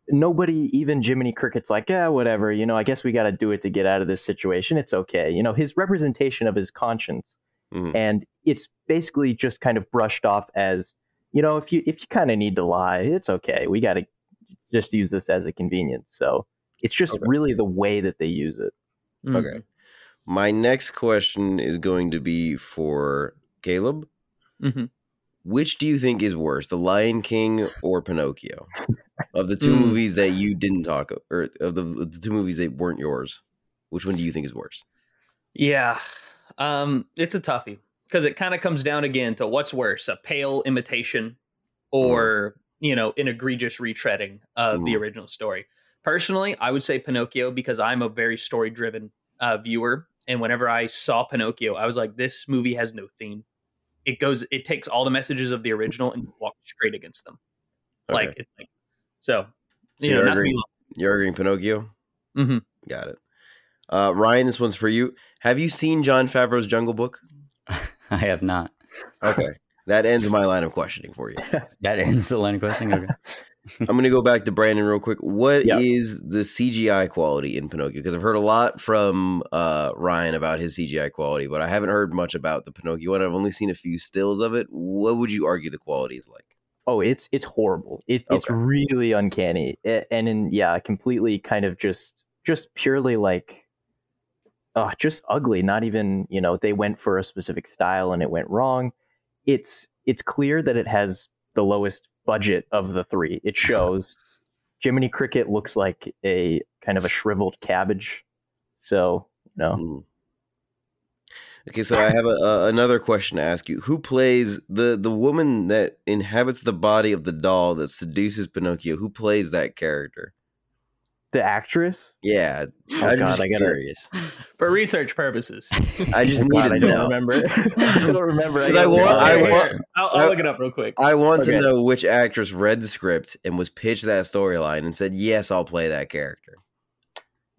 S4: nobody even jiminy cricket's like yeah whatever you know i guess we got to do it to get out of this situation it's okay you know his representation of his conscience
S2: Mhm.
S4: and it's basically just kind of brushed off as you know if you if you kind of need to lie it's okay we got to just use this as a convenience so it's just
S2: Okay.
S4: really the way that they use it
S2: Okay. My next question is going to be for Caleb.
S3: Mhm.
S2: Which do you think is worse, The Lion King or Pinocchio? Of the two
S3: Mm.
S2: movies that you didn't talk of, or of the, of the two movies that weren't yours, which one do you think is worse?
S3: Yeah. Um, it's a toughie because it kind of comes down again to what's worse, a pale imitation or, you know, an egregious retreading of the
S2: Mhm.
S3: original story. Personally, I would say Pinocchio because I'm a very story driven uh, viewer. And whenever I saw Pinocchio, I was like, this movie has no theme. It goes, it takes all the messages of the original and walks straight against them. Like,
S2: Okay.
S3: it's like, so,
S2: So
S3: you know,
S2: you're
S3: not
S2: agreeing, you're agreeing Pinocchio?
S3: mm-hmm.
S2: Got it. Uh, Ryan, this one's for you. Have you seen Jon Favreau's Jungle Book?
S1: I have not.
S2: Okay. That ends my line of questioning for you.
S1: That ends the line of questioning. Okay.
S2: I'm going to go back to Brandon real quick. What is
S4: Yeah.
S2: the CGI quality in Pinocchio? Because I've heard a lot from uh, Ryan about his CGI quality, but I haven't heard much about the Pinocchio one. I've only seen a few stills of it. What would you argue the quality is like?
S4: Oh, it's it's horrible. It, It's really uncanny, A- and in yeah, completely kind of just just purely like, uh, just ugly. Not even you know they went for a specific style and it went wrong. It's it's clear that it has the lowest budget of the three. It shows. Jiminy Cricket looks like a kind of a shriveled cabbage. So you know,
S2: Hmm. Okay, so I have a, a, another question to ask you. Who plays the the woman that inhabits the body of the doll that seduces Pinocchio? Who plays that character?
S4: the actress.
S2: Yeah,
S4: Oh,
S2: I'm
S4: God,
S2: just
S4: I gotta-
S2: curious.
S3: For research purposes.
S2: I just need
S4: God,
S2: to
S4: I don't
S2: know.
S4: remember. I don't remember.
S2: 'Cause I
S4: gotta
S2: want-
S4: look
S2: I want-
S3: I'll, I'll look it up real quick.
S2: I want to know which actress read the script and was pitched that storyline and said, "Yes, I'll play that character."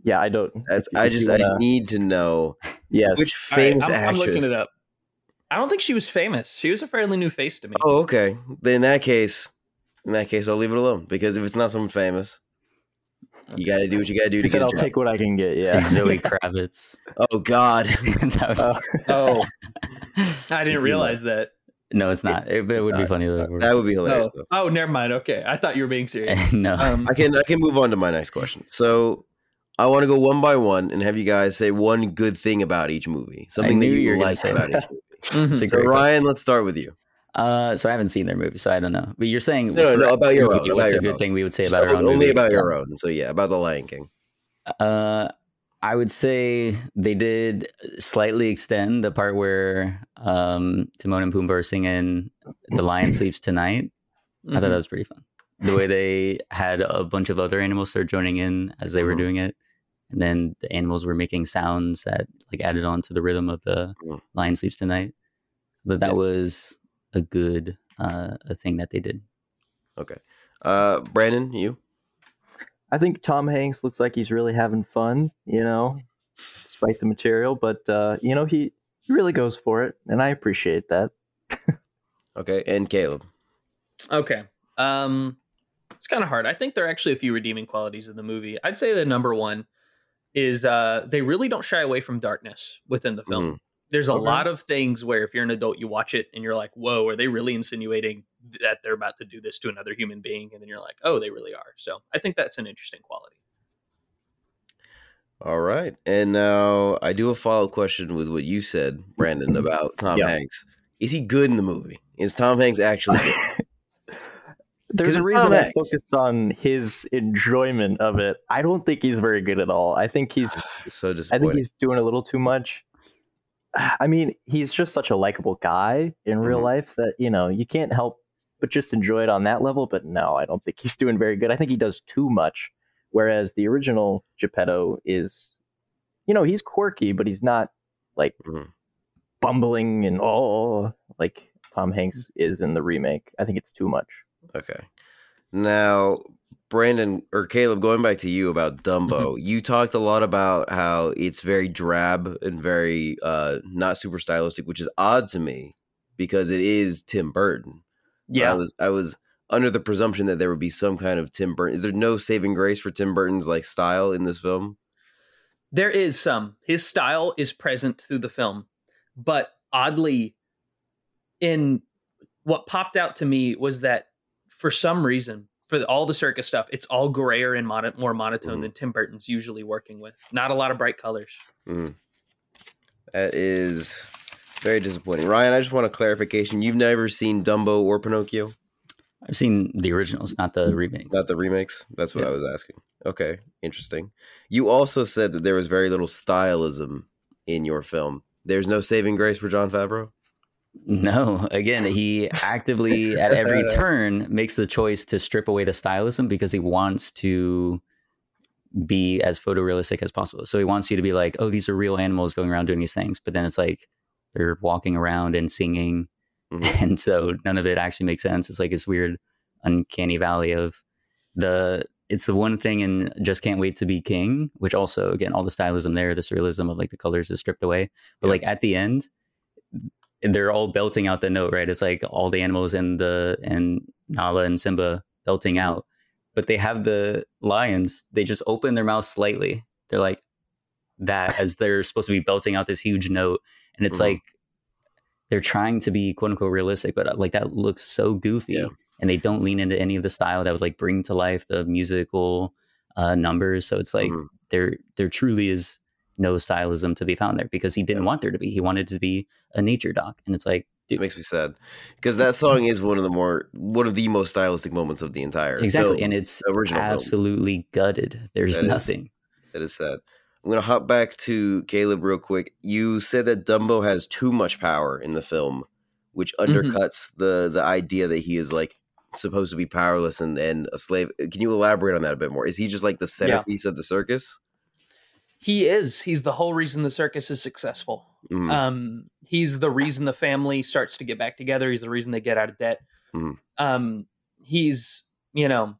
S4: Yeah, I don't.
S2: That's
S4: if-
S2: I
S4: if
S2: just
S4: wanna-
S2: I need to know
S4: yes.
S2: which
S3: All right,
S2: famous
S3: I'm, I'm
S2: actress.
S3: looking it up. I don't think she was famous. She was a fairly new face to me.
S2: Oh, okay. Then in that case, in that case, I'll leave it alone because if it's not someone famous, you got to do what you got to do
S4: He
S2: to
S4: said,
S2: get a
S4: "I'll
S2: job.
S4: take what I can get." Yeah.
S1: Zoe Kravitz.
S2: Oh God,
S1: was-
S4: Uh,
S3: Oh, I didn't realize that.
S1: no, it's not. It, it would be
S2: Uh,
S1: funny though.
S2: that would be hilarious.
S3: Oh, oh, never mind. Okay, I thought you were being serious.
S1: no.
S3: Um,
S2: I can I can move on to my next question. So. I want to go one by one and have you guys say one good thing about each movie, something that
S1: you
S2: you like about
S1: that.
S2: each movie.
S3: mhm.
S2: So
S1: great question.
S2: Ryan, let's start with you.
S1: Uh, so I haven't seen their movie, so I don't know. But you're saying
S2: No, no, about your own,
S1: movie,
S2: about
S1: What's a good
S2: own.
S1: thing we would say
S2: Just
S1: about our own
S2: only
S1: movie?
S2: about your own. So yeah, about the Lion King.
S1: Uh, I would say they did slightly extend the part where um, Timon and Pumbaa are singing "The Lion Sleeps Tonight." I thought that was pretty fun. The way they had a bunch of other animals start joining in as they were
S2: Mhm.
S1: doing it, and then the animals were making sounds that like added on to the rhythm of the
S2: Mhm.
S1: "Lion Sleeps Tonight." That that
S2: Yeah.
S1: was a good uh, a thing that they did.
S2: Okay. Uh, Brandon, you.
S4: I think Tom Hanks looks like he's really having fun. You know, despite the material, but uh, you know he he really goes for it, and I appreciate that.
S2: Okay, and Caleb.
S3: Okay. Um it's kind of hard. I think there are actually a few redeeming qualities in the movie. I'd say the number one is uh they really don't shy away from darkness within the film. There's a
S2: Okay.
S3: lot of things where if you're an adult you watch it and you're like, "Whoa, are they really insinuating that they're about to do this to another human being, and then you're like, oh, they really are. So I think that's an interesting quality.
S2: All right. And now I do a follow up question with what you said, Brandon, about Tom
S4: Yeah.
S2: Hanks. Is he good in the movie? Is Tom Hanks actually good?
S4: There's
S2: 'Cause
S4: a reason
S2: Tom
S4: I
S2: Hanks.
S4: focused on his enjoyment of it. I don't think he's very good at all. I think he's
S2: so
S4: I think he's doing a little too much. I mean, he's just such a likable guy in real
S2: Mhm.
S4: life that, you know, you can't help but just enjoy it on that level. But no, I don't think he's doing very good. I think he does too much. Whereas the original Geppetto is, you know, he's quirky, but he's not like
S2: Mhm.
S4: bumbling and oh, like Tom Hanks is in the remake. I think it's too much.
S2: Okay. Now, Brandon or Caleb, going back to you about
S3: Mm-hmm.
S2: Dumbo, you talked a lot about how it's very drab and very uh not super stylistic, which is odd to me because it is Tim Burton. So I was I was under the presumption that there would be some kind of Tim Burton. Is there no saving grace for Tim Burton's like style in this film?
S3: There is some. His style is present through the film, but oddly, in what popped out to me was that for some reason, for the, all the circus stuff, it's all grayer and mono, more monotone
S2: Mhm.
S3: than Tim Burton's usually working with. Not a lot of bright colors.
S2: Mm. That is very disappointing. Ryan, I just want a clarification. You've never seen Dumbo or Pinocchio?
S1: I've seen the originals, not the remakes.
S2: Not the remakes. That's what
S1: Yeah.
S2: I was asking. Okay, interesting. You also said that there was very little stylism in your film. There's no saving grace for Jon Favreau.
S1: No, again, he actively at every turn makes the choice to strip away the stylism because he wants to be as photorealistic as possible. So he wants you to be like, oh, these are real animals going around doing these things. But then it's like they're walking around and singing.
S2: Mhm.
S1: And so none of it actually makes sense. It's like this weird, uncanny valley of the. It's the one thing in Just Can't Wait to Be King, which also, again, all the stylism there, the surrealism of like the colors is stripped away. But
S2: Yeah.
S1: like at the end, they're all belting out the note, right? It's like all the animals and the and Nala and Simba belting out, but they have the lions. They just open their mouths slightly. They're like that as they're supposed to be belting out this huge note, and it's
S2: Mhm.
S1: like they're trying to be quote unquote realistic, but uh, like that looks so goofy,
S2: Yeah.
S1: and they don't lean into any of the style that would like bring to life the musical uh, numbers. So it's like
S2: Mhm.
S1: there there truly is no stylism to be found there because he didn't want there to be. He wanted to be a nature doc, and it's like, dude, It
S2: makes me sad because that song is one of the more one of the most stylistic moments of the entire
S1: exactly,
S2: film.
S1: and it's
S2: original film.
S1: absolutely gutted. There's
S2: That is-
S1: nothing.
S2: That is sad. I'm gonna hop back to Caleb real quick. You said that Dumbo has too much power in the film, which
S3: Mm-hmm.
S2: undercuts the the idea that he is like supposed to be powerless and, and a slave. Can you elaborate on that a bit more? Is he just like the centerpiece of the circus?
S3: He is. He's the whole reason the circus is successful.
S2: Mhm.
S3: Um, he's the reason the family starts to get back together. He's the reason they get out of debt.
S2: Mhm.
S3: Um, he's, you know,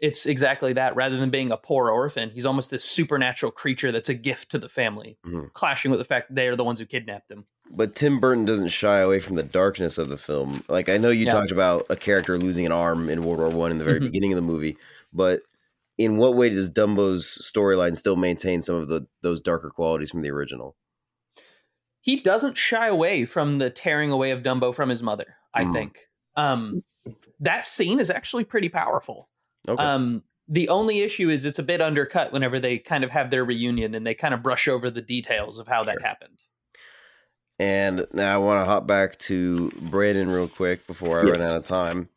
S3: it's exactly that. Rather than being a poor orphan, he's almost this supernatural creature that's a gift to the family,
S2: Mhm.
S3: clashing with the fact that they are the ones who kidnapped him.
S2: But Tim Burton doesn't shy away from the darkness of the film. Like I know you
S3: Yeah.
S2: talked about a character losing an arm in World War One in the very
S3: Mhm.
S2: beginning of the movie, but in what way does Dumbo's storyline still maintain some of the those darker qualities from the original?
S3: He doesn't shy away from the tearing away of Dumbo from his mother. I
S2: Mhm.
S3: think um, that scene is actually pretty powerful.
S2: Okay.
S3: Um, the only issue is it's a bit undercut whenever they kind of have their reunion and they kind of brush over the details of how that happened.
S2: And now I want to hop back to Brandon real quick before I
S4: Yeah.
S2: run out of time.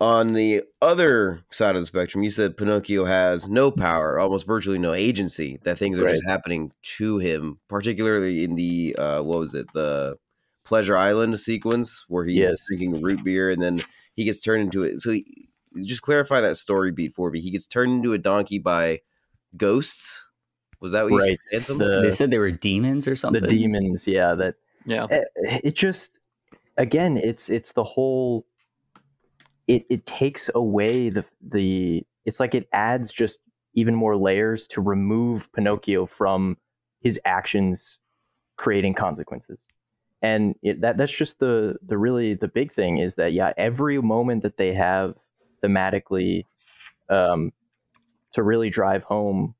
S2: On the other side of the spectrum, you said Pinocchio has no power, almost virtually no agency. That things are just happening to him, particularly in the uh, what was it, the Pleasure Island sequence where he's
S4: Yes.
S2: drinking root beer and then he gets turned into it. So he, just clarify that story beat for me. He gets turned into a donkey by ghosts. Was that what you
S4: Right.
S2: said?
S4: The-
S1: they said they were demons or something.
S4: the demons, yeah, that
S3: Yeah.
S4: it, it just again it's it's the whole it it takes away the the it's like it adds just even more layers to remove pinocchio from his actions creating consequences and it, that that's just the the really the big thing is that yeah every moment that they have thematically um to really drive home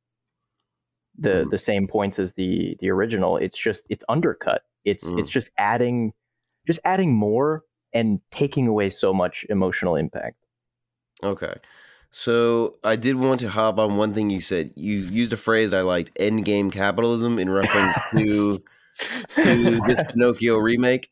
S4: the
S2: Mhm.
S4: the same points as the the original it's just it's undercut it's
S2: Mm.
S4: it's just adding just adding more and taking away so much emotional impact.
S2: Okay. So I did want to hop on one thing you said. You used a phrase I liked, "endgame capitalism," in reference to to this Pinocchio remake.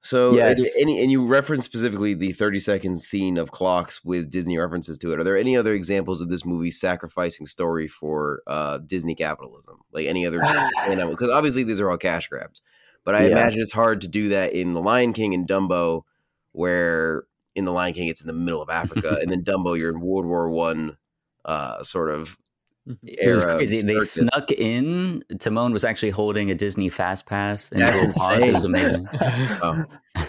S2: So,
S4: Yes.
S2: any and you referenced specifically the thirty second scene of clocks with Disney references to it. Are there any other examples of this movie sacrificing story for uh, Disney capitalism? Like any other? Because obviously these are all cash grabs, but I
S4: Yeah.
S2: imagine it's hard to do that in The Lion King and Dumbo, where in The Lion King it's in the middle of Africa, and then Dumbo you're in World War One, uh, sort of
S1: It was crazy. They
S2: circus.
S1: snuck in. Timon was actually holding a Disney Fast Pass, and
S2: That's
S1: Joel It was amazing.
S2: Oh.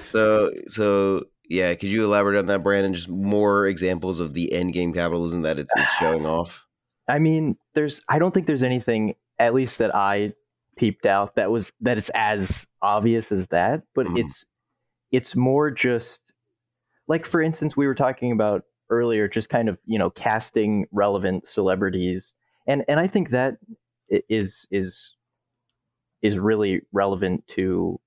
S2: So so yeah, could you elaborate on that, Brandon? Just more examples of the end game capitalism that it's, it's showing off.
S4: I mean, there's I don't think there's anything at least that I peeped out that was that it's as obvious as that, but
S2: Mhm.
S4: it's it's more just like for instance we were talking about earlier just kind of, you know, casting relevant celebrities. And and I think that is is is really relevant to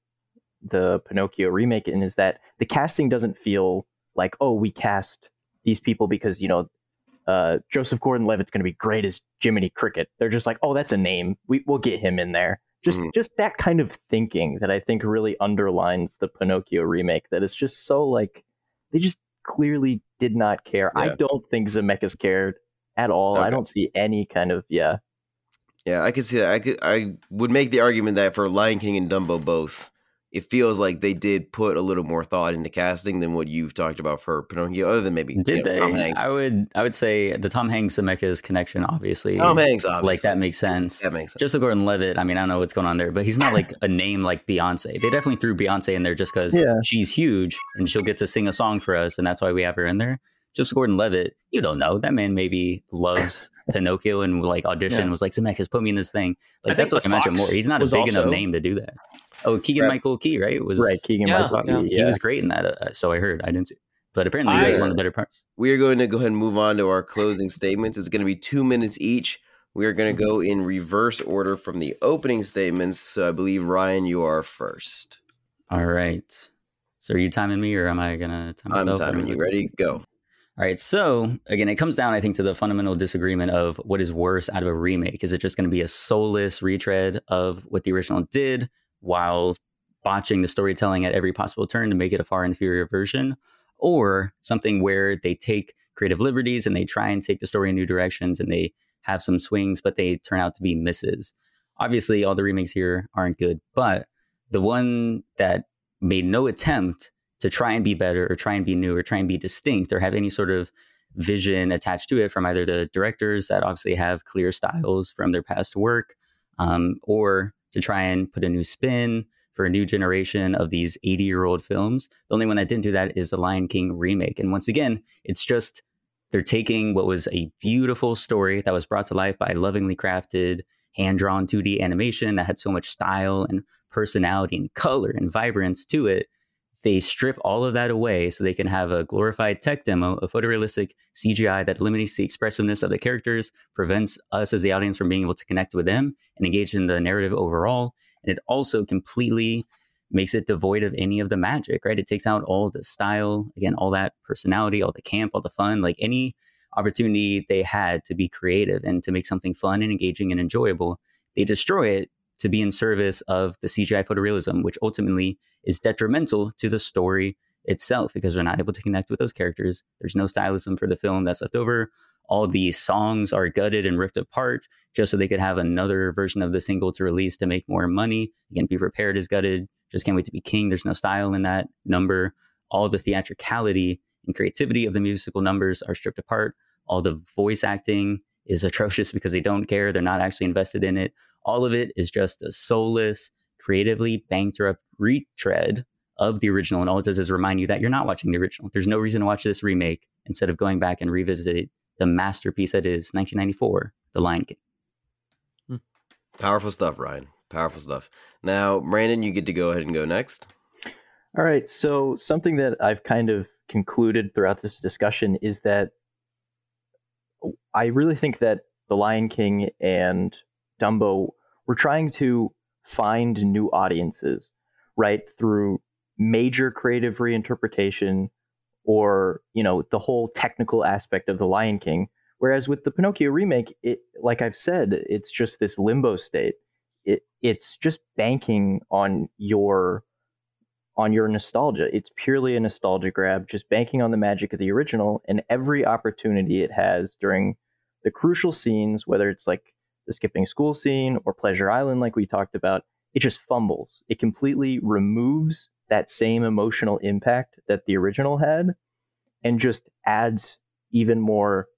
S4: the Pinocchio remake and is that the casting doesn't feel like, oh, we cast these people because, you know, uh, Joseph Gordon-Levitt's going to be great as Jiminy Cricket. They're just like, oh, that's a name. We we'll get him in there. Just
S2: Mhm.
S4: just that kind of thinking that I think really underlines the Pinocchio remake. That it's just so like they just clearly did not care. I don't think Zemeckis cared at all. I don't see any kind of yeah.
S2: Yeah, I could see that. I could I would make the argument that for Lion King and Dumbo both, it feels like they did put a little more thought into casting than what you've talked about for Pinocchio, other than maybe
S1: Did
S2: you know,
S1: they?
S2: Tom Hanks.
S1: I would. I would say the Tom Hanks Zemeckis connection. Obviously,
S2: Tom Hanks, obviously.
S1: like that makes sense.
S2: That makes sense.
S1: Joseph Gordon-Levitt. I mean, I don't know what's going on there, but he's not like a name like Beyonce. They definitely threw Beyonce in there just because
S4: Yeah.
S1: she's huge and she'll get to sing a song for us, and that's why we have her in there. Joseph Gordon-Levitt, you don't know that man. Maybe loves Pinocchio and like audition
S3: Yeah.
S1: was like Zemeckis, put me in this thing. Like
S3: think
S1: that's what
S3: the
S1: I mentioned
S3: Fox
S1: more. He's not a
S3: was
S1: big enough name to do that. Oh, Keegan Michael Key, right? Was
S4: right, Keegan Michael
S3: yeah.
S4: Key,
S1: He was great in that. Uh, so I heard. I didn't see, but apparently he was one of the better parts.
S2: We are going to go ahead and move on to our closing statements. It's going to be two minutes each. We are going to go in reverse order from the opening statements. So I believe Ryan, you are first.
S1: All right. So are you timing me, or am I gonna time myself?
S2: I'm
S1: myself?
S2: timing you. Ready? Go.
S1: All right. So again, it comes down, I think, to the fundamental disagreement of what is worse out of a remake. Is it just going to be a soulless retread of what the original did while botching the storytelling at every possible turn to make it a far inferior version, or something where they take creative liberties and they try and take the story in new directions and they have some swings, but they turn out to be misses. Obviously, all the remakes here aren't good, but the one that made no attempt to try and be better or try and be new or try and be distinct or have any sort of vision attached to it from either the directors that obviously have clear styles from their past work um, or to try and put a new spin for a new generation of these 80 year old films. The only one that didn't do that is the Lion King remake. And once again, it's just they're taking what was a beautiful story that was brought to life by lovingly crafted, hand drawn 2D animation that had so much style and personality and color and vibrance to it they strip all of that away so they can have a glorified tech demo, a photorealistic CGI that eliminates the expressiveness of the characters, prevents us as the audience from being able to connect with them and engage in the narrative overall. And it also completely makes it devoid of any of the magic, right? It takes out all the style, again, all that personality, all the camp, all the fun, like any opportunity they had to be creative and to make something fun and engaging and enjoyable. They destroy it to be in service of the CGI photorealism, which ultimately is detrimental to the story itself because we're not able to connect with those characters. There's no stylism for the film that's left over. All the songs are gutted and ripped apart just so they could have another version of the single to release to make more money. Again, Be Prepared is gutted. Just Can't Wait to Be King. There's no style in that number. All the theatricality and creativity of the musical numbers are stripped apart. All the voice acting is atrocious because they don't care. They're not actually invested in it. All of it is just a soulless, creatively bankrupt retread of the original. And all it does is remind you that you're not watching the original. There's no reason to watch this remake instead of going back and revisit the masterpiece that is 1994, The Lion King. Hmm.
S2: Powerful stuff, Ryan. Powerful stuff. Now, Brandon, you get to go ahead and go next.
S4: All right. So something that I've kind of concluded throughout this discussion is that I really think that The Lion King and Dumbo we're trying to find new audiences, right, through major creative reinterpretation or you know the whole technical aspect of the Lion King. Whereas with the Pinocchio remake, it like I've said, it's just this limbo state. It it's just banking on your on your nostalgia. It's purely a nostalgia grab, just banking on the magic of the original and every opportunity it has during the crucial scenes, whether it's like the skipping school scene or Pleasure Island, like we talked about, it just fumbles. It completely removes that same emotional impact that the original had and just adds even more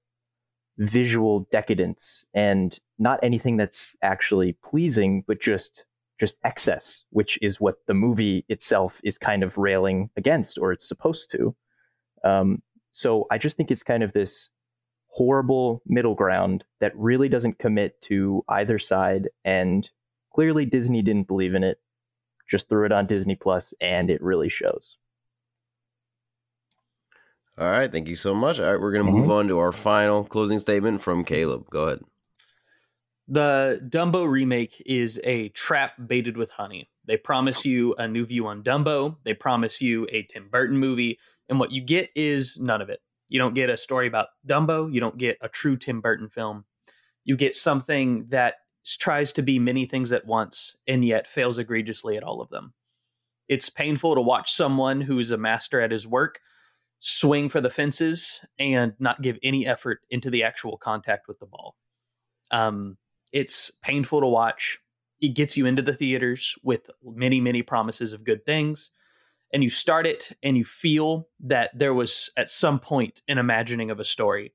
S4: visual decadence and not anything that's actually pleasing, but just just excess, which is what the movie itself is kind of railing against, or it's supposed to. Um, so I just think it's kind of this horrible middle ground that really doesn't commit to either side. And clearly, Disney didn't believe in it, just threw it on Disney Plus, and it really shows.
S2: All right, thank you so much. All right, we're going to mm-hmm. move on to our final closing statement from Caleb. Go ahead.
S3: The Dumbo remake is a trap baited with honey. They promise you a new view on Dumbo, they promise you a Tim Burton movie, and what you get is none of it. You don't get a story about Dumbo, you don't get a true Tim Burton film. You get something that tries to be many things at once and yet fails egregiously at all of them. It's painful to watch someone who's a master at his work swing for the fences and not give any effort into the actual contact with the ball. Um, it's painful to watch. It gets you into the theaters with many, many promises of good things. And you start it and you feel that there was at some point an imagining of a story.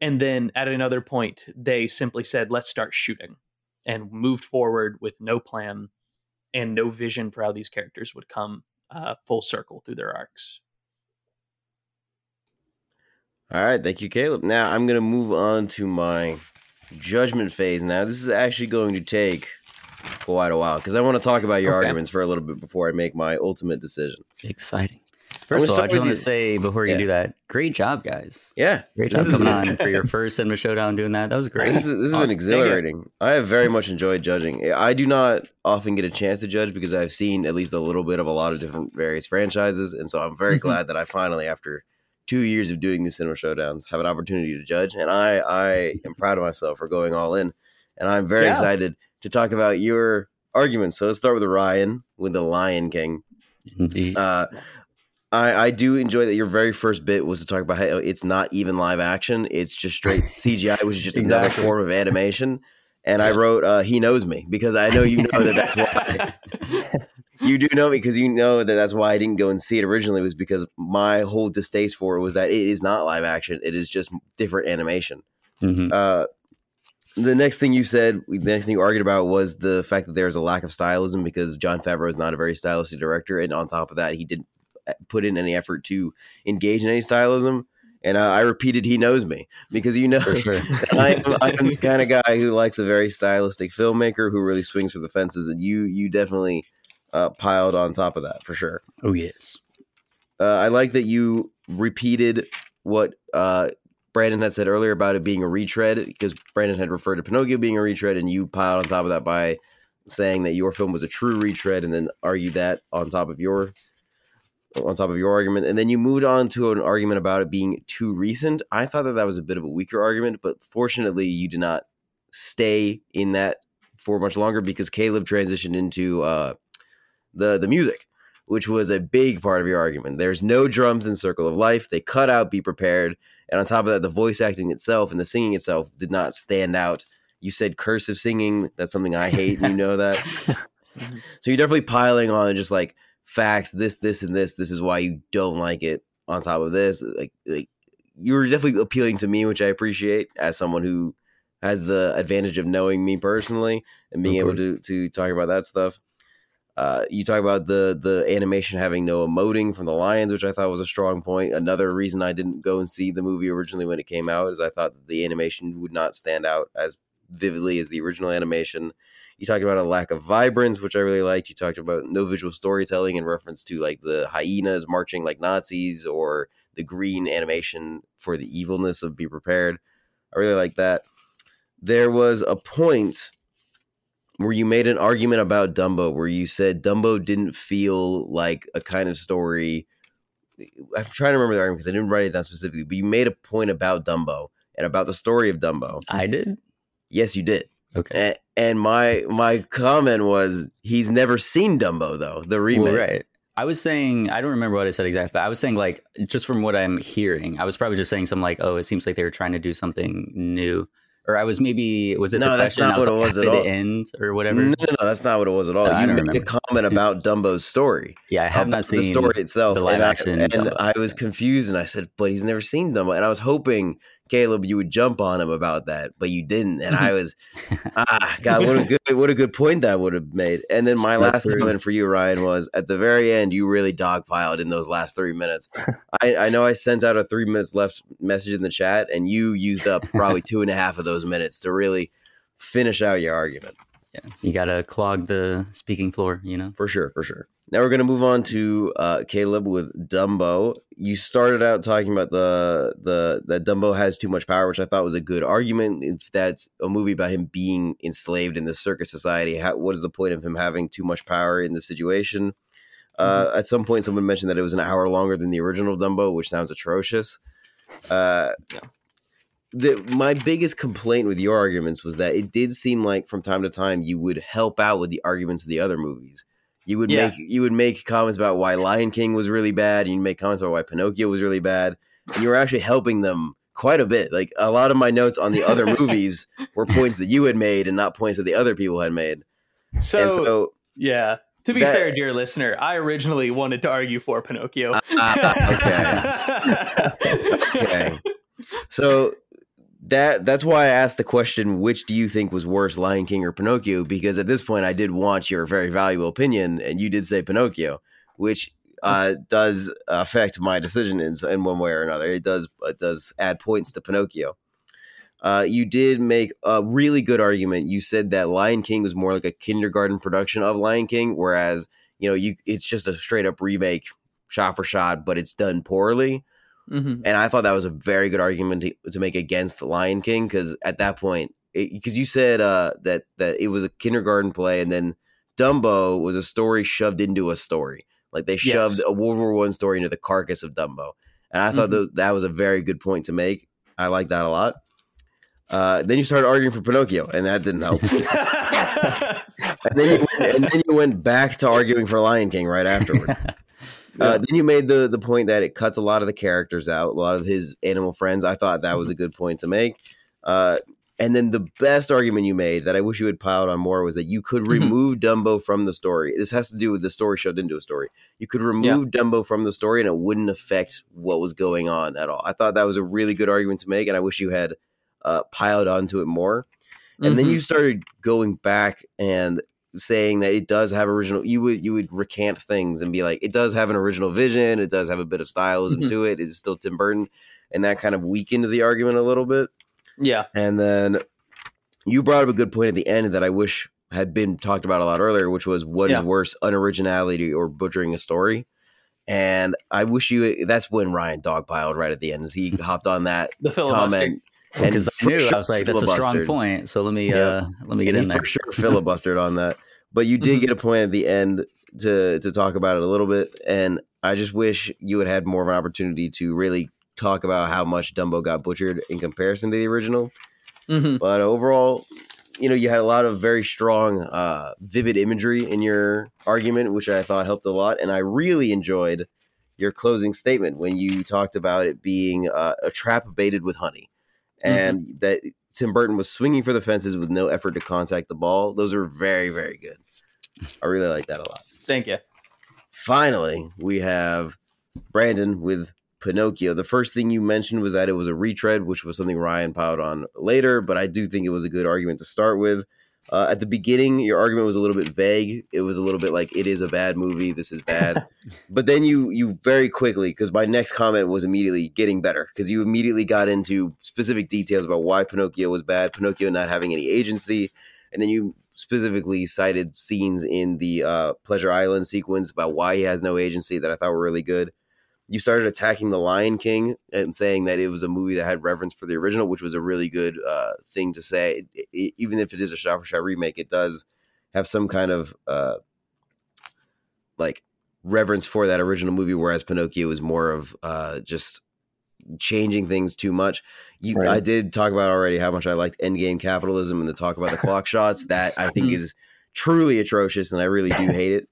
S3: And then at another point, they simply said, let's start shooting and moved forward with no plan and no vision for how these characters would come uh, full circle through their arcs.
S2: All right, thank you, Caleb. Now I'm going to move on to my judgment phase now. This is actually going to take quite a while because I want to talk about your okay. arguments for a little bit before I make my ultimate decision.
S1: Exciting. First of all, I just want to say before you yeah. do that, great job, guys.
S2: Yeah,
S1: great job coming on for your first Cinema Showdown doing that. That was great.
S2: This, is, this awesome. has been exhilarating. I have very much enjoyed judging. I do not often get a chance to judge because I've seen at least a little bit of a lot of different various franchises, and so I'm very mm-hmm. glad that I finally, after two years of doing these cinema showdowns have an opportunity to judge, and I I am proud of myself for going all in, and I'm very yeah. excited to talk about your arguments. So let's start with Ryan with the Lion King. Indeed. Uh, I, I do enjoy that your very first bit was to talk about how it's not even live action; it's just straight CGI, which is just exactly. another form of animation. And. I wrote, uh, "He knows me" because I know you know that that's why. you do know me because you know that that's why I didn't go and see it originally was because my whole distaste for it was that it is not live action; it is just different animation. Mm-hmm. Uh, the next thing you said, the next thing you argued about was the fact that there's a lack of stylism because Jon Favreau is not a very stylistic director, and on top of that, he didn't uh, put in any effort to engage in any stylism. And uh, I repeated, he knows me because you know sure. I am, I'm the kind of guy who likes a very stylistic filmmaker who really swings for the fences, and you you definitely uh, piled on top of that for sure.
S1: Oh yes.
S2: Uh, I like that you repeated what uh, Brandon had said earlier about it being a retread because Brandon had referred to Pinocchio being a retread, and you piled on top of that by saying that your film was a true retread, and then argued that on top of your on top of your argument, and then you moved on to an argument about it being too recent. I thought that that was a bit of a weaker argument, but fortunately, you did not stay in that for much longer because Caleb transitioned into uh, the the music, which was a big part of your argument. There's no drums in Circle of Life. They cut out Be Prepared, and on top of that, the voice acting itself and the singing itself did not stand out. You said cursive singing. That's something I hate, and you know that. Mhm. so you're definitely piling on just like facts, this, this, and this. This is why you don't like it. On top of this, like like you're definitely appealing to me, which I appreciate as someone who has the advantage of knowing me personally and being able to to talk about that stuff. Uh, you talk about the the animation having no emoting from the lions, which I thought was a strong point. Another reason I didn't go and see the movie originally when it came out is I thought the animation would not stand out as vividly as the original animation. You talked about a lack of vibrance, which I really liked. You talked about no visual storytelling in reference to like the hyenas marching like Nazis or the green animation for the evilness of Be Prepared. I really like that. There was a point where you made an argument about Dumbo, where you said Dumbo didn't feel like a kind of story. I'm trying to remember the argument because I didn't write it down specifically, but you made a point about Dumbo and about the story of Dumbo.
S1: I did.
S2: Yes, you did.
S1: Okay.
S2: And, and my my comment was he's never seen Dumbo though the remake.
S1: Well, right. I was saying I don't remember what I said exactly, but I was saying like just from what I'm hearing, I was probably just saying something like, "Oh, it seems like they were trying to do something new," or I was maybe was it
S2: No,
S1: the
S2: that's not what it was
S1: "How
S2: at all.
S1: end or whatever.
S2: No, no, no, that's not what it was at all.
S1: I
S2: you made
S1: remember.
S2: a comment about Dumbo's story.
S1: Yeah, I have not seen
S2: the story itself.
S1: the live
S2: and I- and
S1: Dumbo.
S2: I was confused, and I said, "But he's never seen Dumbo." And I was hoping Caleb, you would jump on him about that, but you didn't. And I was, ah, God, what a good, what a good point that would have made. And then my last comment for you, Ryan, was at the very end, you really dogpiled in those last three minutes. I, I know I sent out a three minutes left message in the chat, and you used up probably two and a half of those minutes to really finish out your argument.
S1: Yeah, you gotta clog the speaking floor. You know.
S2: For sure, for sure. Now we're going to move on to uh, Caleb with Dumbo. You started out talking about the the that Dumbo has too much power, which I thought was a good argument. If that's a movie about him being enslaved in the circus society, how, what is the point of him having too much power in the situation? Uh, at some point, someone mentioned that it was an hour longer than the original Dumbo, which sounds atrocious. Uh,
S3: Yeah.
S2: the, my biggest complaint with your arguments was that it did seem like from time to time you would help out with the arguments of the other movies. You would
S3: Yeah.
S2: make you would make comments about why Lion King was really bad, and you make comments about why Pinocchio was really bad, and you were actually helping them quite a bit. Like a lot of my notes on the other movies were points that you had made and not points that the other people had made.
S3: So,
S2: so
S3: yeah. To be
S2: that-
S3: fair, dear listener, I originally wanted to argue for Pinocchio.
S2: Ah, okay. So that that's why I asked the question: Which do you think was worse, Lion King or Pinocchio? Because at this point, I did want your very valuable opinion, and you did say Pinocchio, which uh, does affect my decision in, in one way or another. It does it does add points to Pinocchio. Uh, you did make a really good argument. You said that Lion King was more like a kindergarten production of Lion King, whereas you know you it's just a straight up remake, shot for shot, but it's done poorly.
S3: Mhm.
S2: And I thought that was a very good argument to, to make against the Lion King because at that point, because you said uh, that that it was a kindergarten play, and then Dumbo was a story shoved into a story. Like they
S3: Yes.
S2: shoved a World War One story into the carcass of Dumbo, and I thought
S3: Mhm.
S2: tho- that was a very good point to make. I like that a lot. Uh, then you started arguing for Pinocchio, and that didn't help. and, then you, went- and then you went back to arguing for Lion King right afterward. Uh, then you made the the point that it cuts a lot of the characters out, a lot of his animal friends. I thought that was a good point to make. Uh, and then the best argument you made that I wish you had piled on more was that you could
S3: Mhm.
S2: remove Dumbo from the story. This has to do with the story shoved into a story. You could remove Dumbo from the story and it wouldn't affect what was going on at all. I thought that was a really good argument to make, and I wish you had uh, piled onto it more. And then
S3: Mhm.
S2: you started going back and saying that it does have original you would you would recant things and be like it does have an original vision it does have a bit of stylism
S3: Mhm.
S2: to it it's still tim burton and that kind of weakened the argument a little bit
S3: yeah.
S2: and then you brought up a good point at the end that i wish had been talked about a lot earlier which was what is
S3: Yeah.
S2: worse unoriginality or butchering a story and i wish you that's when ryan dogpiled right at the end as he hopped on that
S3: The filibuster.
S1: Because I knew
S2: sure
S1: I was like, that's a strong point. So let me
S2: Yeah.
S1: uh let me get
S2: and
S1: in
S2: he
S1: there.
S2: for sure filibustered on that. But you did
S3: Mhm.
S2: get a point at the end to to talk about it a little bit, and I just wish you had had more of an opportunity to really talk about how much Dumbo got butchered in comparison to the original.
S3: Mhm.
S2: But overall, you know, you had a lot of very strong, uh, vivid imagery in your argument, which I thought helped a lot, and I really enjoyed your closing statement when you talked about it being uh, a trap baited with honey, Mm-hmm. and that Tim Burton was swinging for the fences with no effort to contact the ball. Those are very, very good. I really like that a lot.
S3: Thank you.
S2: Finally, we have Brandon with Pinocchio. The first thing you mentioned was that it was a retread, which was something Ryan piled on later, but I do think it was a good argument to start with. Uh, at the beginning, your argument was a little bit vague. It was a little bit like, "It is a bad movie. This is bad." but then you you very quickly, because my next comment was immediately getting better, because you immediately got into specific details about why Pinocchio was bad, Pinocchio not having any agency, and then you specifically cited scenes in the uh, Pleasure Island sequence about why he has no agency that I thought were really good. You started attacking The Lion King and saying that it was a movie that had reverence for the original, which was a really good uh, thing to say. It- it- even if it is a shot for shot remake, it does have some kind of uh like reverence for that original movie, whereas Pinocchio is more of uh just changing things too much. You,
S4: Right.
S2: I did talk about already how much I liked Endgame capitalism and the talk about the clock shots. That I think
S3: Mhm.
S2: is truly atrocious, and I really do hate it.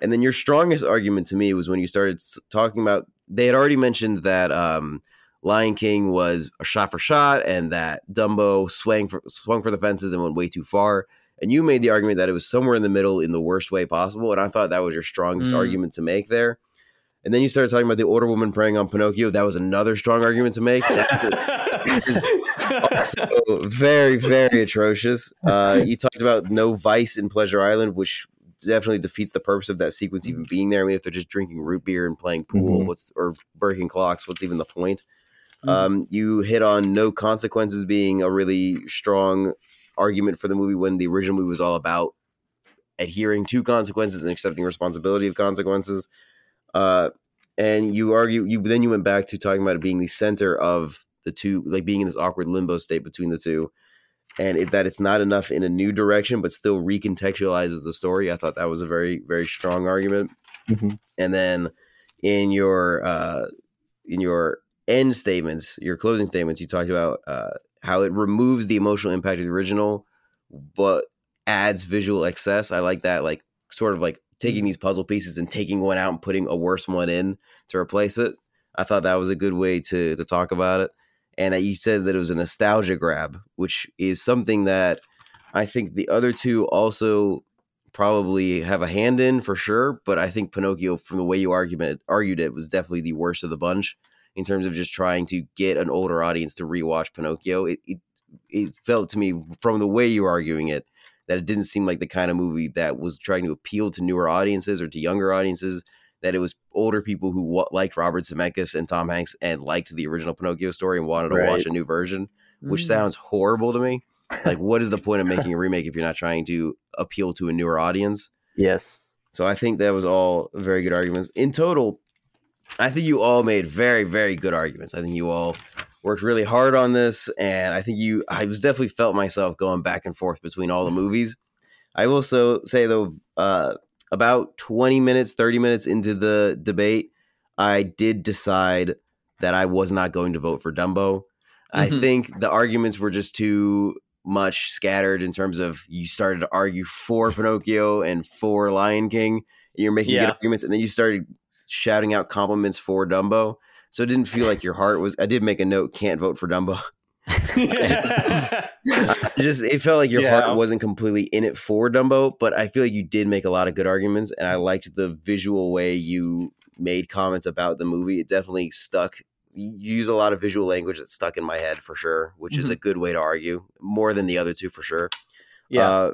S2: And then your strongest argument to me was when you started talking about they had already mentioned that um, Lion King was a shot for shot, and that Dumbo swung for swung for the fences and went way too far. And you made the argument that it was somewhere in the middle in the worst way possible, and I thought that was your strongest
S3: Mm.
S2: argument to make there. And then you started talking about the older woman preying on Pinocchio. That was another strong argument to make. That's a, also very, very atrocious. Uh, you talked about no vice in Pleasure Island, which definitely defeats the purpose of that sequence even being there. I mean, if they're just drinking root beer and playing pool,
S4: Mhm.
S2: what's or breaking clocks, what's even the point?
S3: Mhm.
S2: Um, you hit on no consequences being a really strong argument for the movie when the original movie was all about adhering to consequences and accepting responsibility of consequences. Uh, and you argue you then you went back to talking about it being the center of the two, like being in this awkward limbo state between the two, and it, that it's not enough in a new direction, but still recontextualizes the story. I thought that was a very very strong argument.
S4: Mhm.
S2: And then in your uh, in your end statements, your closing statements, you talked about uh, how it removes the emotional impact of the original, but adds visual excess. I like that, like sort of like taking these puzzle pieces and taking one out and putting a worse one in to replace it. I thought that was a good way to to talk about it, and you said that it was a nostalgia grab, which is something that I think the other two also probably have a hand in for sure. But I think Pinocchio, from the way you argument argued it, was definitely the worst of the bunch in terms of just trying to get an older audience to rewatch Pinocchio. It it, it felt to me from the way you were arguing it that it didn't seem like the kind of movie that was trying to appeal to newer audiences or to younger audiences. That it was older people who liked Robert Zemeckis and Tom Hanks and liked the original Pinocchio story and wanted to
S4: Right.
S2: watch a new version, which
S3: Mm.
S2: sounds horrible to me. Like, what is the point of making a remake if you're not trying to appeal to a newer audience?
S4: Yes.
S2: So I think that was all very good arguments. In total, I think you all made very, very good arguments. I think you all worked really hard on this, and I think you I was definitely felt myself going back and forth between all the movies. I will so say though, uh, about 20 minutes, 30 minutes into the debate, I did decide that I was not going to vote for Dumbo. I
S3: Mhm.
S2: think the arguments were just too much scattered in terms of you started to argue for Pinocchio and for Lion King. And you're making good arguments, and then you started shouting out compliments for Dumbo. So it didn't feel like your heart was. I did make a note: can't vote for Dumbo. Just it felt like your
S3: Yeah.
S2: heart wasn't completely in it for Dumbo, but I feel like you did make a lot of good arguments, and I liked the visual way you made comments about the movie. It definitely stuck. You use a lot of visual language that stuck in my head for sure, which is a good way to argue more than the other two for sure.
S3: yeah.
S2: Uh,